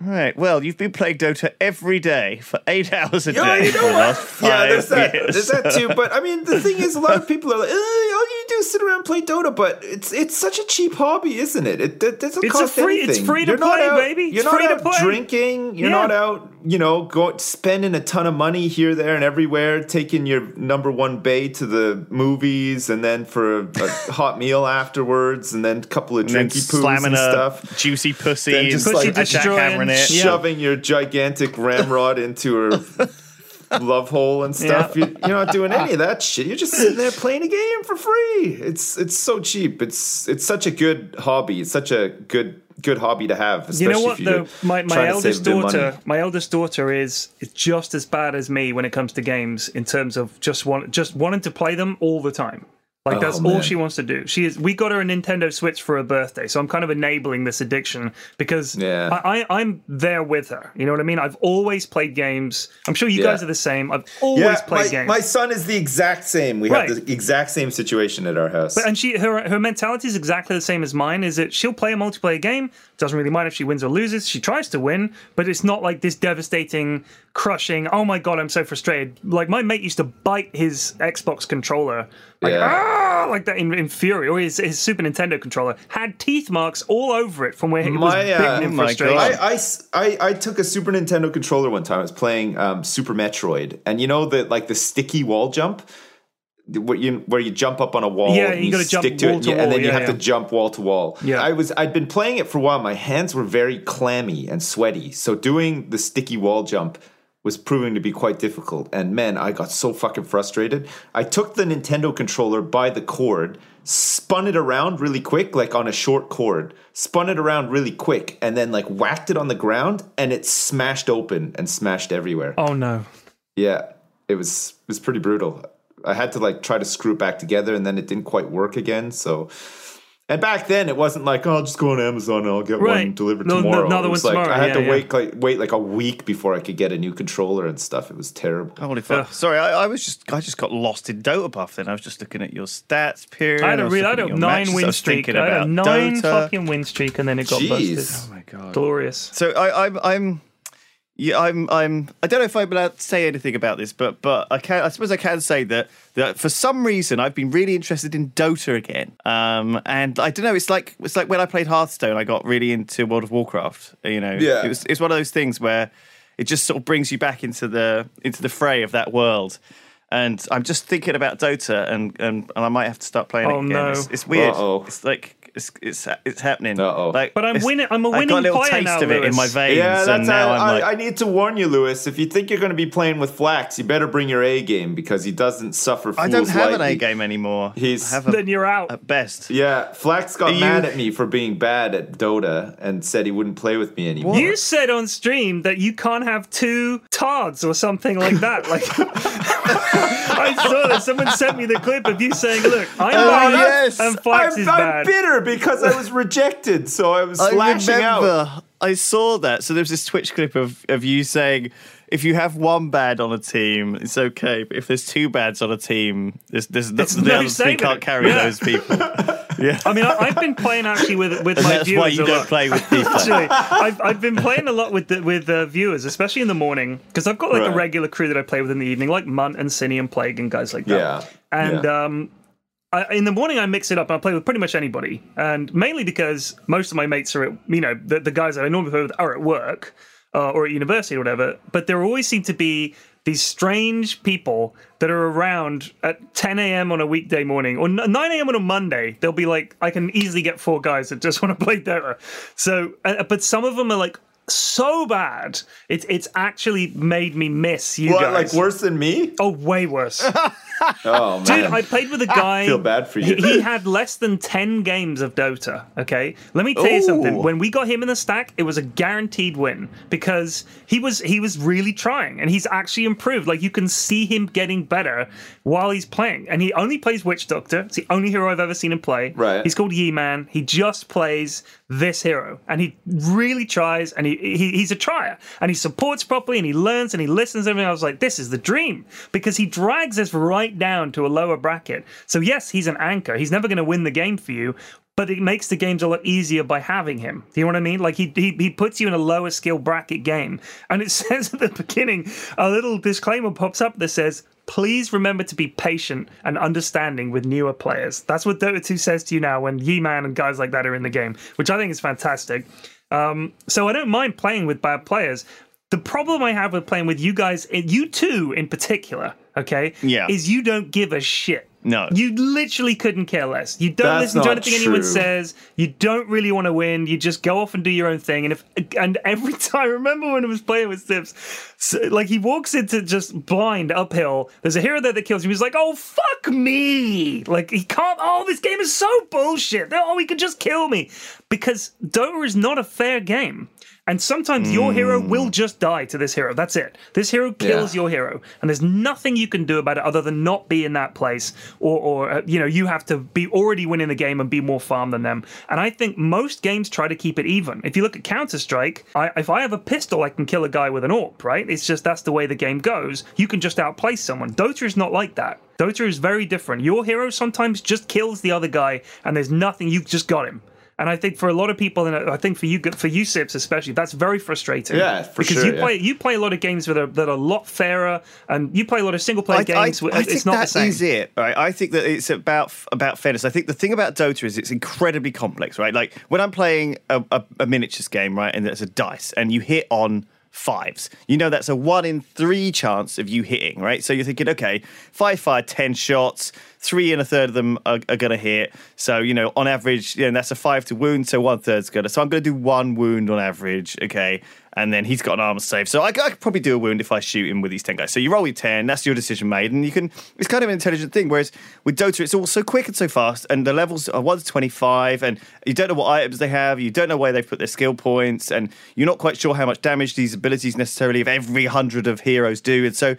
right, well, you've been playing Dota every day for eight hours a Yeah, day you know what? last Yeah, there's that. years. There's that too. But I mean, the thing is, a lot of people are like, eh, all you do is sit around and play Dota. But it's it's such a cheap hobby, isn't it? It, it doesn't It's a cost free- it's free to You're play, out- baby. You're It's not free to out play. drinking. You're Yeah. not out, you know, go spending a ton of money here, there, and everywhere, taking your number one bay to the movies, and then for a, a hot meal afterwards, and then a couple of and drinky poos slamming and a stuff. juicy pussy Then and just just like like a jackhammer in it. Yeah. shoving your gigantic ramrod into her love hole and stuff. Yeah. You, you're not doing any of that shit. You're just sitting there playing a game for free. It's it's so cheap. It's it's such a good hobby. It's such a good good hobby to have. Especially you know what if you're though? My, my trying to eldest save a bit of daughter, money. my eldest daughter is is just as bad as me when it comes to games in terms of just want just wanting to play them all the time. Like oh, that's all Oh, she wants to do. She is. We got her a Nintendo Switch for her birthday, so I'm kind of enabling this addiction because Yeah. I, I, I'm there with her. You know what I mean? I've always played games. I'm sure you Yeah. guys are the same. I've always Yeah, played my, games. my son is the exact same. We Right. have the exact same situation at our house. and she her her mentality is exactly the same as mine. Is that she'll play a multiplayer game, doesn't really mind if she wins or loses. She tries to win, but it's not like this devastating, crushing. Oh my god, I'm so frustrated. Like my mate used to bite his Xbox controller, like Yeah. ah, like that in, in fury, or his, his Super Nintendo controller had teeth marks all over it from where he was My, bitten uh, in Oh my frustration. I, I I- took a Super Nintendo controller one time. I was playing um, Super Metroid, and you know the like the sticky wall jump, where you where you jump up on a wall. Yeah, and you jump stick to it, to yeah, and then you yeah, have to jump wall to wall. Yeah. I was I'd been playing it for a while. My hands were very clammy and sweaty, so doing the sticky wall jump was proving to be quite difficult. And man, I got so fucking frustrated. I took the Nintendo controller by the cord, spun it around really quick, like on a short cord, spun it around really quick, and then like whacked it on the ground, and it smashed open and smashed everywhere. oh no. Yeah, it was it was pretty brutal. I had to like try to screw it back together, and then it didn't quite work again. So, and back then it wasn't like oh, I'll just go on Amazon and I'll get one delivered No- no- tomorrow. another it was one like tomorrow, I had yeah, to yeah. wait like wait like a week before I could get a new controller and stuff. It was terrible. Holy fuck! Sorry, I, I was just I just got lost in Dotabuff. Then I was just looking at your stats period. I had a was real, I had a nine matches, win streak. thinking I had a about nine Dota. fucking win streak, and then it got Jeez. busted. Oh my god! Glorious. So I, I'm I'm yeah I'm I'm I don't know if I'm allowed to say anything about this, but but I can I suppose I can say that that for some reason I've been really interested in Dota again. Um, and I don't know, it's like it's like when I played Hearthstone, I got really into World of Warcraft. You know, Yeah. it was it's one of those things where it just sort of brings you back into the into the fray of that world. And I'm just thinking about Dota, and and, and I might have to start playing Oh, it again. no. It's, it's weird. Uh-oh. It's like it's it's it's happening. Uh-oh. Like, But I'm it's- winning- I'm a I got winning a little player taste now, of it in my veins, Yeah, and that's now I, I'm I, like, I need to warn you, Lewis. If you think you're going to be playing with Flax, you better bring your A game because he doesn't suffer. Fools I don't have an A lightly. game anymore. He's- I have a, Then you're out. at best. Yeah, Flax got Are you- mad at me for being bad at Dota and said he wouldn't play with me anymore. You said on stream that you can't have two Tods or something like that. Like I saw that someone sent me the clip of you saying, "Look, I'm Oh, bad yes. and Flax I'm, is I'm bad." bitter because I was rejected, so I was I lashing out. I saw that. So there's this Twitch clip of, of you saying, if you have one bad on a team, it's okay. But if there's two bads on a team, there's, there's, It's the no other team saving can't carry Yeah. those people. yeah. I mean, I, I've been playing actually with with And my that's viewers why you a don't lot. play with people. Actually, I've, I've been playing a lot with the, with uh, viewers, especially in the morning, because I've got like a regular crew that I play with in the evening, like Munt and Cine and Plague and guys like that. Yeah, And yeah. um, I, in the morning, I mix it up and I play with pretty much anybody, and mainly because most of my mates are, at, you know, the, the guys that I normally play with are at work uh, or at university or whatever. But there always seem to be these strange people that are around at 10 a.m. on a weekday morning or 9 a.m. on a Monday. They'll be like, I can easily get four guys that just want to play Dota. So, uh, but some of them are like so bad. It's it's actually made me miss you What, guys. like worse than me? Oh, way worse. Oh man. Dude, I played with a guy. feel bad for you. He, he had less than 10 games of Dota, okay? Let me tell you something. When we got him in the stack, it was a guaranteed win because he was he was really trying and he's actually improved. Like you can see him getting better while he's playing. And he only plays Witch Doctor. It's the only hero I've ever seen him play. Right. He's called Ye Man. He just plays this hero and he really tries and he, he he's a trier and he supports properly and he learns and he listens and everything. I was like, this is the dream because he drags us right down to a lower bracket. So yes, he's an anchor. He's never going to win the game for you. But it makes the games a lot easier by having him. Do you know what I mean? Like he, he he puts you in a lower skill bracket game, and it says at the beginning a little disclaimer pops up that says, "Please remember to be patient and understanding with newer players." That's what Dota 2 says to you now when Ye-Man and guys like that are in the game, which I think is fantastic. Um, so I don't mind playing with bad players. The problem I have with playing with you guys, you two in particular, okay, Yeah. is you don't give a shit. No. You literally couldn't care less. You don't That's listen to anything anyone says. You don't really want to win. You just go off and do your own thing. And if and every time, I remember when I was playing with Sips, so, like he walks into just blind uphill. There's a hero there that kills him. He's like, "Oh fuck me!" Like he can't. Oh, this game is so bullshit. Oh, he could just kill me because Dota is not a fair game. And sometimes your hero will just die to this hero. That's it. This hero kills Yeah. your hero, and there's nothing you can do about it other than not be in that place, or, or uh, you know, you have to be already winning the game and be more farm than them. And I think most games try to keep it even. If you look at Counter Strike, I, if I have a pistol, I can kill a guy with an AWP, right? It's just that's the way the game goes. You can just outplay someone. Dota is not like that. Dota is very different. Your hero sometimes just kills the other guy, and there's nothing. You just got him. And I think for a lot of people, and I think for you, for you, Sips especially, that's very frustrating. Yeah, for because sure, you yeah. play you play a lot of games that are that are a lot fairer, and you play a lot of single player games. where I it's think not that the same. is it, right? I think that it's about about fairness. I think the thing about Dota is it's incredibly complex, right? Like when I'm playing a, a, a miniatures game, right, and there's a dice, and you hit on fives, you know that's a one in three chance of you hitting, right? So you're thinking, okay, five fire ten shots, three and a third of them are, are going to hit. So you know, on average, you know, that's a five to wound, so one third's going to. So I'm going to do one wound on average, okay. And then he's got an armor save, so I, I could probably do a wound if I shoot him with these ten guys. So you roll your ten, that's your decision made, and you can. It's kind of an intelligent thing. Whereas with Dota, it's all so quick and so fast, and the levels are one to twenty-five, and you don't know what items they have, you don't know where they've put their skill points, and you're not quite sure how much damage these abilities necessarily of every hundred of heroes do, and so.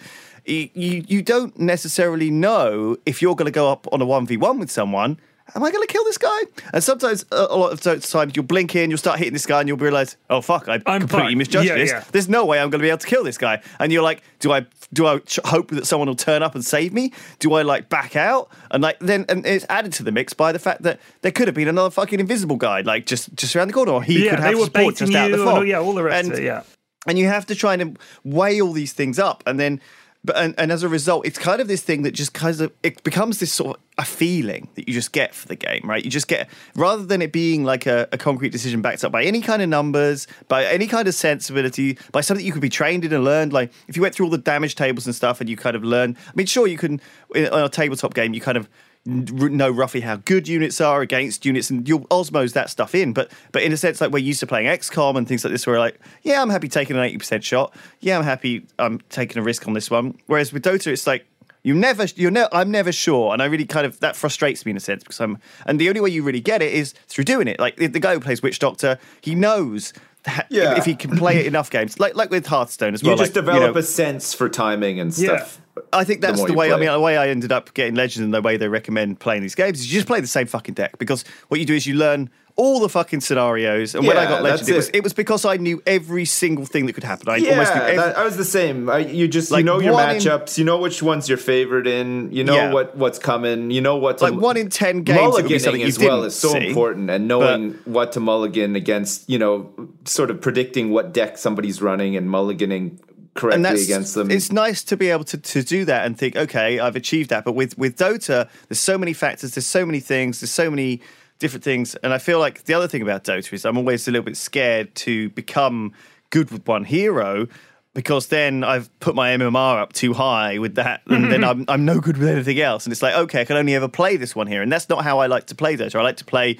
You, you you don't necessarily know if you're going to go up on a 1v1 with someone am I going to kill this guy? And sometimes, a lot of times, you'll blink in, you'll start hitting this guy, and you'll realize, oh fuck, I I'm completely misjudged Yeah, this. yeah. There's no way I'm going to be able to kill this guy. And you're like, do I do I ch- hope that someone will turn up and save me? Do I like back out? And like then, and it's added to the mix by the fact that there could have been another fucking invisible guy, like just just around the corner, or he yeah, could have support just you. out the fog. yeah, all the rest And- of it. Yeah. and you have to try and weigh all these things up and then but and, and as a result it's kind of this thing that just kind of it becomes this sort of a feeling that you just get for the game right? You just get rather than it being like a, a concrete decision backed up by any kind of numbers by any kind of sensibility by something you could be trained in and learned like if you went through all the damage tables and stuff and you kind of learn i mean sure you can in, a tabletop game you kind of know roughly how good units are against units and you'll osmose that stuff in but but in a sense like we're used to playing xcom and things like this where like yeah i'm happy taking an 80% shot yeah i'm happy i'm taking a risk on this one whereas with dota it's like you never you're ne- i'm never sure and i really kind of that frustrates me in a sense because i'm and the only way you really get it is through doing it like the, the guy who plays witch doctor he knows that Yeah. if he can play it enough games like like with hearthstone as well. You well just like, develop know, a sense for timing and Yeah. stuff. I think that's the, you way. I mean, the way I ended up getting Legends and the way they recommend playing these games is you just play the same fucking deck because what you do is you learn all the fucking scenarios. And when I got Legends, that's it was it. it was because I knew every single thing that could happen. I almost knew Yeah, every, that, I was the same. I, you just Like you know your one in- matchups. You know which one's your favorite in. You know Yeah. what what's coming. You know what to like one in ten games. mulliganing as well is so see. important, and knowing what to mulligan against. You know, sort of predicting what deck somebody's running and mulliganing correctly and that's against them. it's nice to be able to, to do that and think okay i've achieved that but with with dota there's so many factors there's so many things there's so many different things and i feel like the other thing about dota is i'm always a little bit scared to become good with one hero because then I've put my MMR up too high with that, and then mm-hmm. I'm, I'm no good with anything else. And it's like, okay, I can only ever play this one here. And that's not how I like to play Dota. I like to play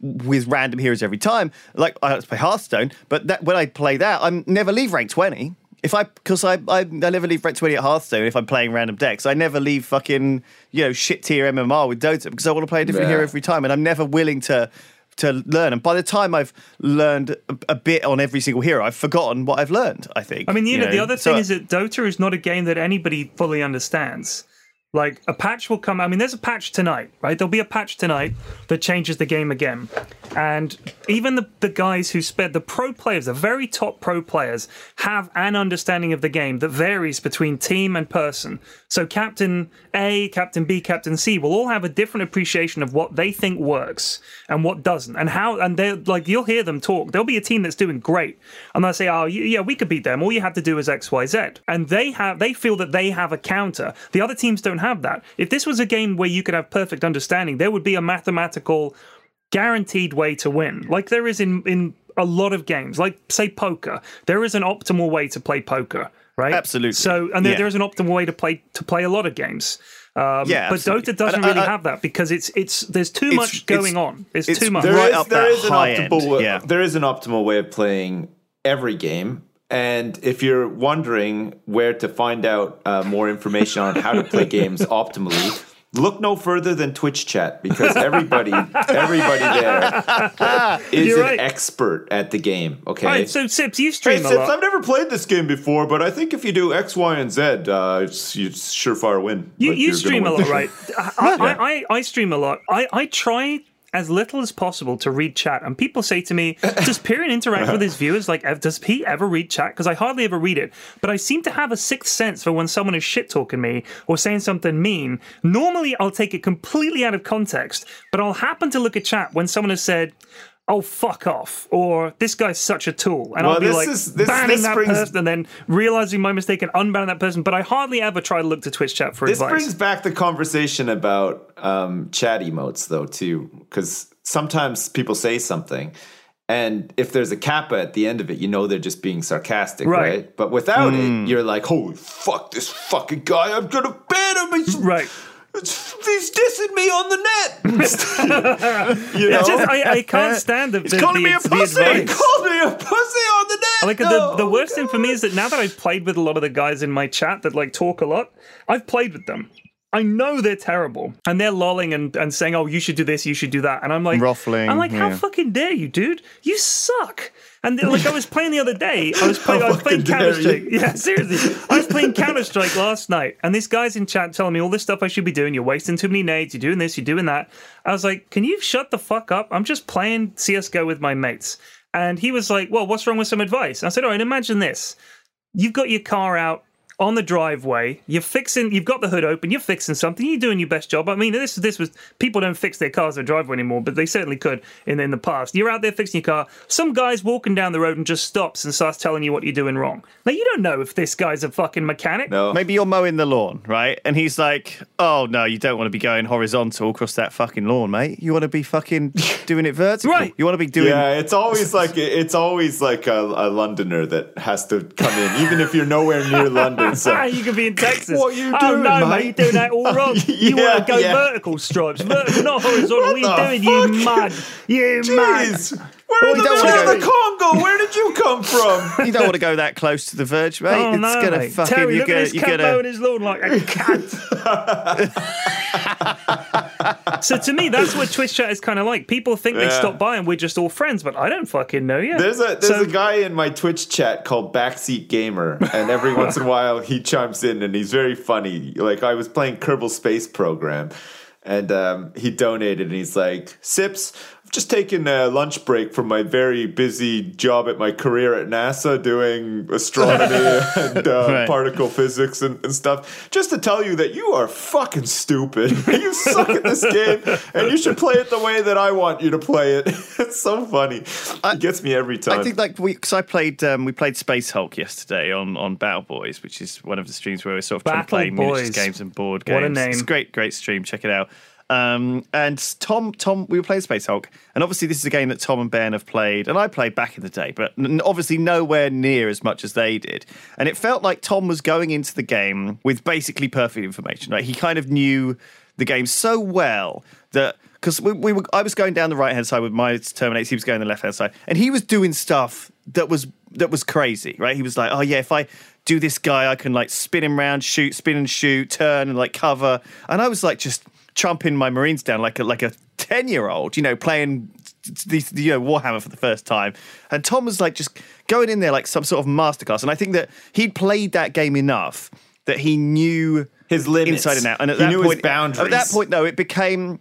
with random heroes every time. Like I like to play Hearthstone, but that, when I play that, I never leave rank twenty. If I, because I, I, I never leave rank twenty at Hearthstone. If I'm playing random decks, I never leave fucking you know shit tier MMR with Dota because I want to play a different Yeah. hero every time, and I'm never willing to to learn. And by the time I've learned a, a bit on every single hero, I've forgotten what I've learned. I think. I mean, you, know, the other thing So- is that Dota is not a game that anybody fully understands. Like a patch will come. I mean, there's a patch tonight, right? There'll be a patch tonight that changes the game again. And even the, the guys who spent the pro players, the very top pro players, have an understanding of the game that varies between team and person. So Captain A, Captain B, Captain C will all have a different appreciation of what they think works and what doesn't, and how. And they're like, you'll hear them talk. There'll be a team that's doing great, and they'll say, "Oh, yeah, we could beat them. All you have to do is X, Y, Z." And they have, they feel that they have a counter. The other teams don't have that. If this was a game where you could have perfect understanding, there would be a mathematical guaranteed way to win, like there is in in a lot of games, like say poker. There is an optimal way to play poker, right? Absolutely. So, and there, Yeah. there is an optimal way to play to play a lot of games. Um, Yeah, but absolutely. Dota doesn't And I- really I- have that because it's it's there's too It's- much going it's- on. It's, it's too much. There There Right is up there an optimal way, yeah. there is an optimal way of playing every game. And if you're wondering where to find out uh, more information on how to play games optimally, look no further than Twitch chat because everybody everybody there is You're an right. expert at the game. Okay. All right, so Sips, you Hey, stream a Sips, lot. I've never played this game before, but I think if you do X, Y, and Z, uh, it's, it's surefire win. You, Like, you stream a lot, right? I, I, I, I stream a lot. I, I try as little as possible to read chat, and people say to me, "Does Pyrion interact with his viewers? Like, does he ever read chat? Because I hardly ever read it, but I seem to have a sixth sense for when someone is shit talking me or saying something mean. Normally, I'll take it completely out of context, but I'll happen to look at chat when someone has said." Oh fuck off! Or this guy's such a tool, and Well, I'll be this like is- this- banning this that brings- person, and then realizing my mistake and unbanning that person. But I hardly ever try to look to Twitch chat for This advice. This brings back the conversation about um, chat emotes, though, too, because sometimes people say something, and if there's a kappa at the end of it, you know they're just being sarcastic, Right. right? But without it, you're like, "Holy fuck, this fucking guy! I'm gonna ban him." He's, Right. He's dissing me on the net. you know, just, I, I can't uh, stand the, He's the, calling the, me a pussy. he advice. called me a pussy on the net. Like No, the, the oh, worst God. thing for me is that now that I've played with a lot of the guys in my chat that like talk a lot, I've played with them. I know they're terrible, and they're lolling and, and saying, "Oh, you should do this, you should do that," and I'm like, Ruffling, I'm like, how yeah. fucking dare you, dude? You suck. And like I was playing the other day, I was playing, I was playing Counter Strike. Yeah, seriously, I was playing Counter Strike last night, and this guy's in chat telling me all this stuff I should be doing. You're wasting too many nades. You're doing this. You're doing that. I was like, can you shut the fuck up? I'm just playing CS:GO with my mates. And he was like, well, what's wrong with some advice? I said, all right, imagine this. You've got your car out on the driveway. You're fixing. You've got the hood open. You're fixing something. You're doing your best job. I mean, this this was people don't fix their cars in the driveway anymore, but they certainly could in in the past. You're out there fixing your car. Some guy's walking down the road and just stops and starts telling you what you're doing wrong. Now you don't know if this guy's a fucking mechanic. No. Maybe you're mowing the lawn, right? And he's like, "Oh no, you don't want to be going horizontal across that fucking lawn, mate. You want to be fucking doing it vertical. Right. You want to be doing." Yeah, it's always like it's always like a, a Londoner that has to come in, even if you're nowhere near London. Ah, you could be in Texas. What you oh doing, no, mate? You're doing that all wrong. you want to go yeah. vertical stripes, vertical, not horizontal. What, What are you doing, you fuck? mud? You mud. Jeez, we're in the middle of the Congo. Where did you come from? You don't want to go that close to the verge, mate. Oh it's no, gonna mate. fucking. Terry, you're look gonna. at this You're cat gonna. his lawn like a cat. So to me, that's what Twitch chat is kind of like. People think they stop by and we're just all friends, but I don't fucking know you. There's a there's So- a guy in my Twitch chat called Backseat Gamer, and every once in a while he chimes in, and he's very funny. Like I was playing Kerbal Space Program, and um, he donated, and he's like, "Sips, just taken a lunch break from my very busy job at my career at NASA, doing astronomy and uh, Right. particle physics and, and stuff, just to tell you that you are fucking stupid. you suck at this game, and you should play it the way that I want you to play it. it's so funny. it gets me every time. I think like we because I played um, we played Space Hulk yesterday on on Battle Boys, which is one of the streams where we're sort of trying to play miniatures Boys. games and board games. What games. a name. It's a great great stream. Check it out. Um, and Tom, Tom, we were playing Space Hulk, and obviously this is a game that Tom and Ben have played, and I played back in the day, but obviously nowhere near as much as they did. And it felt like Tom was going into the game with basically perfect information. Right, he kind of knew the game so well that because we, we were, I was going down the right hand side with my Terminator. He was going the left hand side, and he was doing stuff that was that was crazy, right? He was like, "Oh yeah, if I do this guy, I can like spin him round, shoot, spin and shoot, turn and like cover." And I was like, just chumping my Marines down like a, like a ten year old, you know, playing the, you know, Warhammer for the first time. And Tom was like just going in there like some sort of masterclass. And I think that he'd played that game enough that he knew His limits. inside and out. And at He that point, boundaries. At that point, though, it became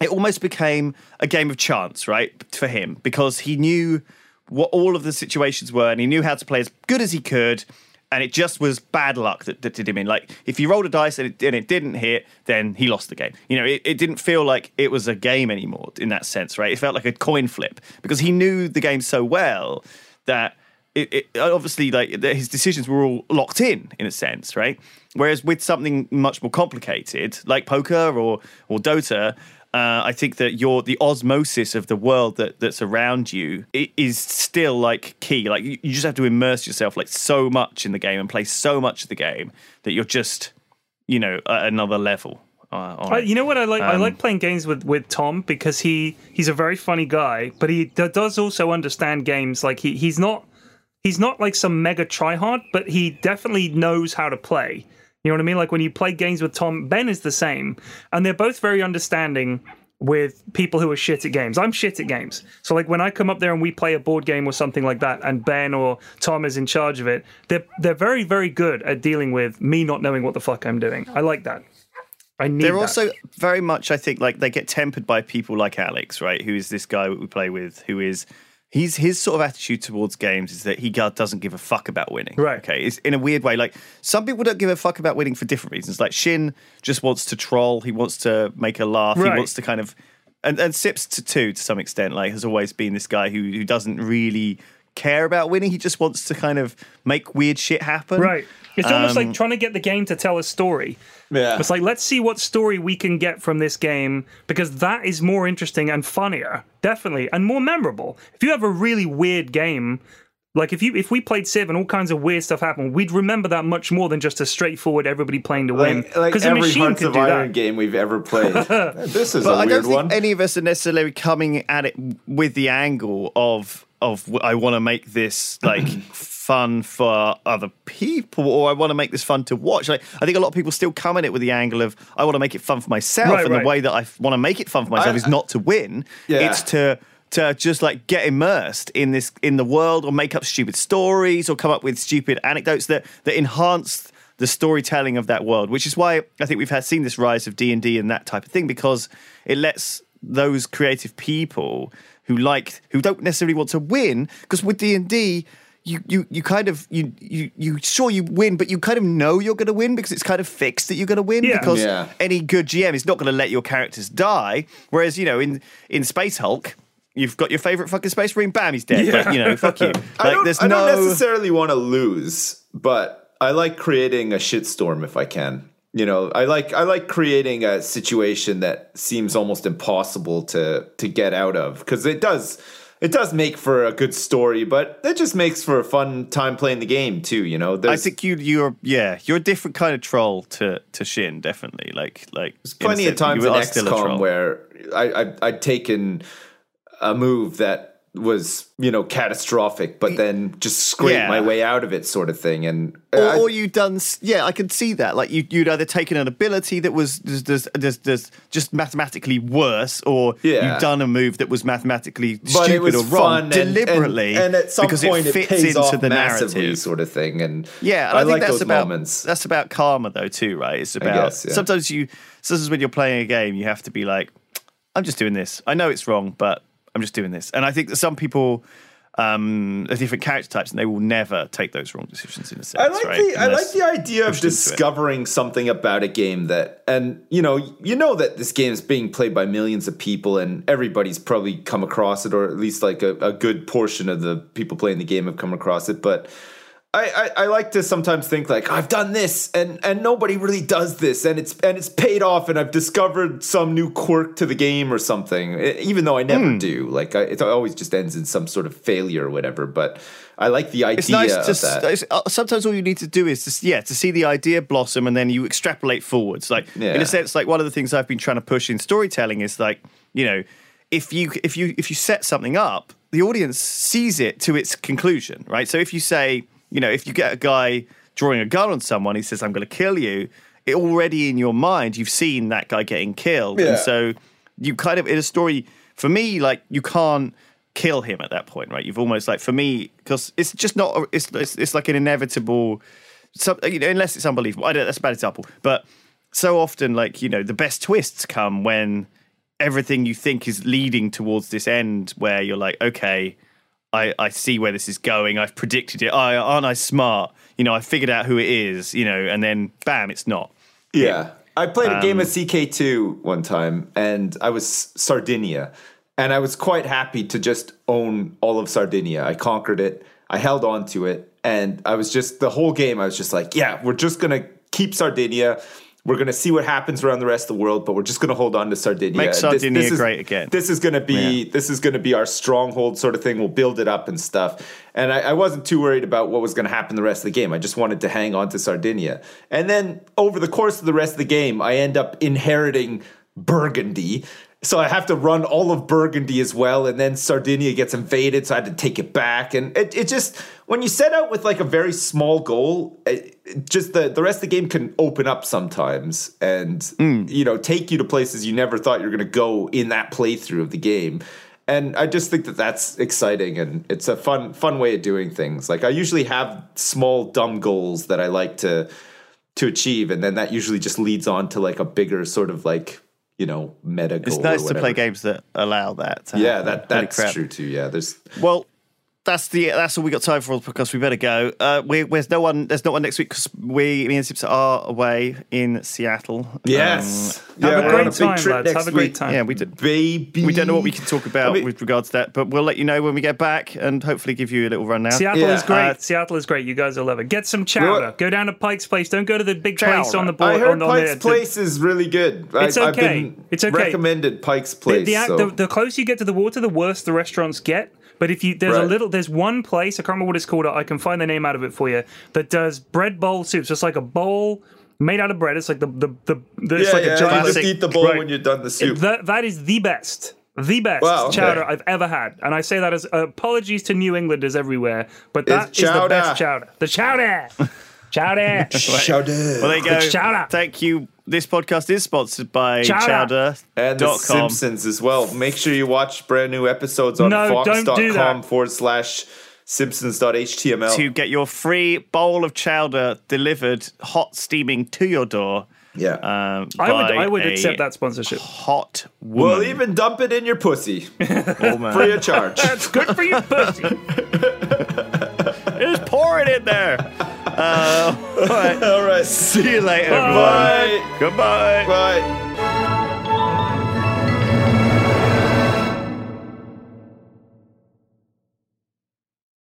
it almost became a game of chance, right, for him because he knew what all of the situations were and he knew how to play as good as he could. And it just was bad luck that, that did him in. Like, if you rolled a dice and it, and it didn't hit, then he lost the game. You know, it, it didn't feel like it was a game anymore in that sense, right? It felt like a coin flip because he knew the game so well that it, it obviously like his decisions were all locked in in a sense, right? Whereas with something much more complicated like poker or or Dota, uh, I think that your the osmosis of the world that that's around you i- is still like key. Like you, you just have to immerse yourself like so much in the game and play so much of the game that you're just you know at another level. Uh, on you know what I like? I Um, like playing games with, with Tom because he he's a very funny guy, but he d- does also understand games. Like he he's not he's not like some mega tryhard, but he definitely knows how to play. You know what I mean? Like when you play games with Tom, Ben is the same, and they're both very understanding with people who are shit at games. I'm shit at games. So like when I come up there and we play a board game or something like that and Ben or Tom is in charge of it, they're they're very very good at dealing with me not knowing what the fuck I'm doing. I like that. I need They're that. also very much, I think, like they get tempered by people like Alex, right? Who is this guy we play with? Who is he's his sort of attitude towards games is that he doesn't give a fuck about winning. Right. Okay. It's in a weird way. Like some people don't give a fuck about winning for different reasons. Like Sjin just wants to troll. He wants to make a laugh. Right. He wants to kind of and and Sips to too to some extent. Like has always been this guy who who doesn't really care about winning. He just wants to kind of make weird shit happen. Right. It's almost Um, like trying to get the game to tell a story. Yeah. It's like, let's see what story we can get from this game because that is more interesting and funnier, definitely, and more memorable. If you have a really weird game, like if you if we played Civ and all kinds of weird stuff happened, we'd remember that much more than just a straightforward everybody playing to win. like, like Because a every machine Hearts could of do Iron that. game we've ever played. this is But a I weird don't think one. any of us are necessarily coming at it with the angle of of I want to make this like fun for other people, or I want to make this fun to watch. Like I think a lot of people still come at it with the angle of I want to make it fun for myself, Right, and right. the way that I want to make it fun for myself I- is not to win; Yeah. it's to to just like get immersed in this in the world, or make up stupid stories, or come up with stupid anecdotes that that enhance the storytelling of that world, which is why I think we've had seen this rise of D and D and that type of thing because it lets those creative people who like who don't necessarily want to win because with D and D. You, you, you kind of you, you you sure you win, but you kind of know you're going to win because it's kind of fixed that you're going to win Yeah. because Yeah. any good GM is not going to let your characters die. Whereas you know in in Space Hulk, you've got your favorite fucking space marine. Bam, he's dead. But you know, fuck you. Like I don't, there's I no don't necessarily want to lose, but I like creating a shitstorm if I can. You know, I like I like creating a situation that seems almost impossible to to get out of because it does it does make for a good story, but it just makes for a fun time playing the game too. You know, I think you you're yeah you're a different kind of troll to to Sjin definitely like like a plenty of times in XCOM where I, I I'd taken a move that was you know catastrophic, but then just scrape Yeah. my way out of it, sort of thing. And uh, or, I- or you done yeah I could see that like you you'd either taken an ability that was just, just, just, mathematically worse or Yeah. you've done a move that was mathematically but stupid it or wrong and- deliberately and, and at some because point it it, fits pays into the narrative sort of thing. And Yeah, and I, I, think like that's those about moments. that's about karma though too, right? It's about guess, yeah. sometimes you sometimes when you're playing a game, you have to be like, I'm just doing this. I know it's wrong, but I'm just doing this. And I think that some people um, are different character types, and they will never take those wrong decisions in a sense. I like right? the I like the idea of pushed into it. discovering something about a game that and you know you know that this game is being played by millions of people and everybody's probably come across it or at least like a, a good portion of the people playing the game have come across it but I, I, I like to sometimes think like I've done this and and nobody really does this and it's and it's paid off and I've discovered some new quirk to the game or something even though I never Hmm. do like I, it always just ends in some sort of failure or whatever but I like the idea It's nice to that. uh, sometimes all you need to do is just yeah to see the idea blossom and then you extrapolate forwards. Like in a sense, like one of the things I've been trying to push in storytelling is like you know, if you if you if you set something up, the audience sees it to its conclusion, right? So if you say, you know, if you get a guy drawing a gun on someone, he says, "I'm going to kill you." It already in your mind, you've seen that guy getting killed, Yeah. and so you kind of in a story. For me, like you can't kill him at that point, right? You've almost like for me because it's just not. It's, it's it's like an inevitable. Some, you know, unless it's unbelievable. I don't. That's a bad example, but so often, like you know, the best twists come when everything you think is leading towards this end, where you're like, okay, I I see where this is going. I've predicted it. I aren't I smart? You know, I figured out who it is. You know, and then bam, it's not. Yeah. I played a game Um, of CK2 one time and I was Sardinia. And I was quite happy to just own all of Sardinia. I conquered it. I held on to it. And I was just, the whole game, I was just like, yeah, we're just going to keep Sardinia. We're going to see what happens around the rest of the world, but we're just going to hold on to Sardinia. Make This- Sardinia this is- great again. This is going to be this is going to be our stronghold sort of thing. We'll build it up and stuff. And I, I wasn't too worried about what was going to happen the rest of the game. I just wanted to hang on to Sardinia. And then over the course of the rest of the game, I end up inheriting Burgundy. So I have to run all of Burgundy as well, and then Sardinia gets invaded, so I had to take it back. And it, it just when you set out with like a very small goal, it, it just the the rest of the game can open up sometimes, and hmm. you know take you to places you never thought you were going to go in that playthrough of the game. And I just think that that's exciting, and it's a fun fun way of doing things. Like I usually have small dumb goals that I like to to achieve, and then that usually just leads on to like a bigger sort of like you know meta. It's nice to play games that allow that. Yeah, that that's true too. Yeah, there's Well, that's the that's all we got time for because we better go. Uh, we, there's no one. There's no one next week because we, me and Sips are away in Seattle. yes. Have Yeah, a great big time, trip lads. next Have a great week. time. Um, yeah, we do. baby. We don't know what we can talk about I mean- with regards to that, but we'll let you know when we get back and hopefully give you a little rundown. Seattle Yeah, is great. uh, Seattle is great. You guys will love it. Get some chowder. What? Go down to Pike's Place. Don't go to the big place on the board. I heard on, on Pike's the, Place is really good. I- It's I've okay. been It's okay. Recommended Pike's Place. the, act- so- the, the closer you get to the water, the worse the restaurants get. But if you there's a little there's one place I can't remember what it's called. I can find the name out of it for you. That does bread bowl soups. It's like a bowl made out of bread. It's like the the, the, the it's like yeah, a you just eat the bowl Right. when you're done the soup. That that is the best. The best Wow, okay. chowder I've ever had, and I say that as apologies to New Englanders everywhere, but that It's is the best chowder. chowder. The chowder, chowder. Chowder. Well, there you go. The chowder. Thank you. This podcast is sponsored by Chowder. Chowder. and the com. Simpsons as well. Make sure you watch brand new episodes on No, don't do fox.com that. forward slash simpsons.html. to get your free bowl of chowder delivered, hot steaming to your door. yeah. Um, I would I would accept that sponsorship. Hot woman. We'll even dump it in your pussy woman. free of charge. That's good for you, pussy. Pour it in there. Uh, all right. All right. See you later. Bye. everyone. Goodbye. Bye.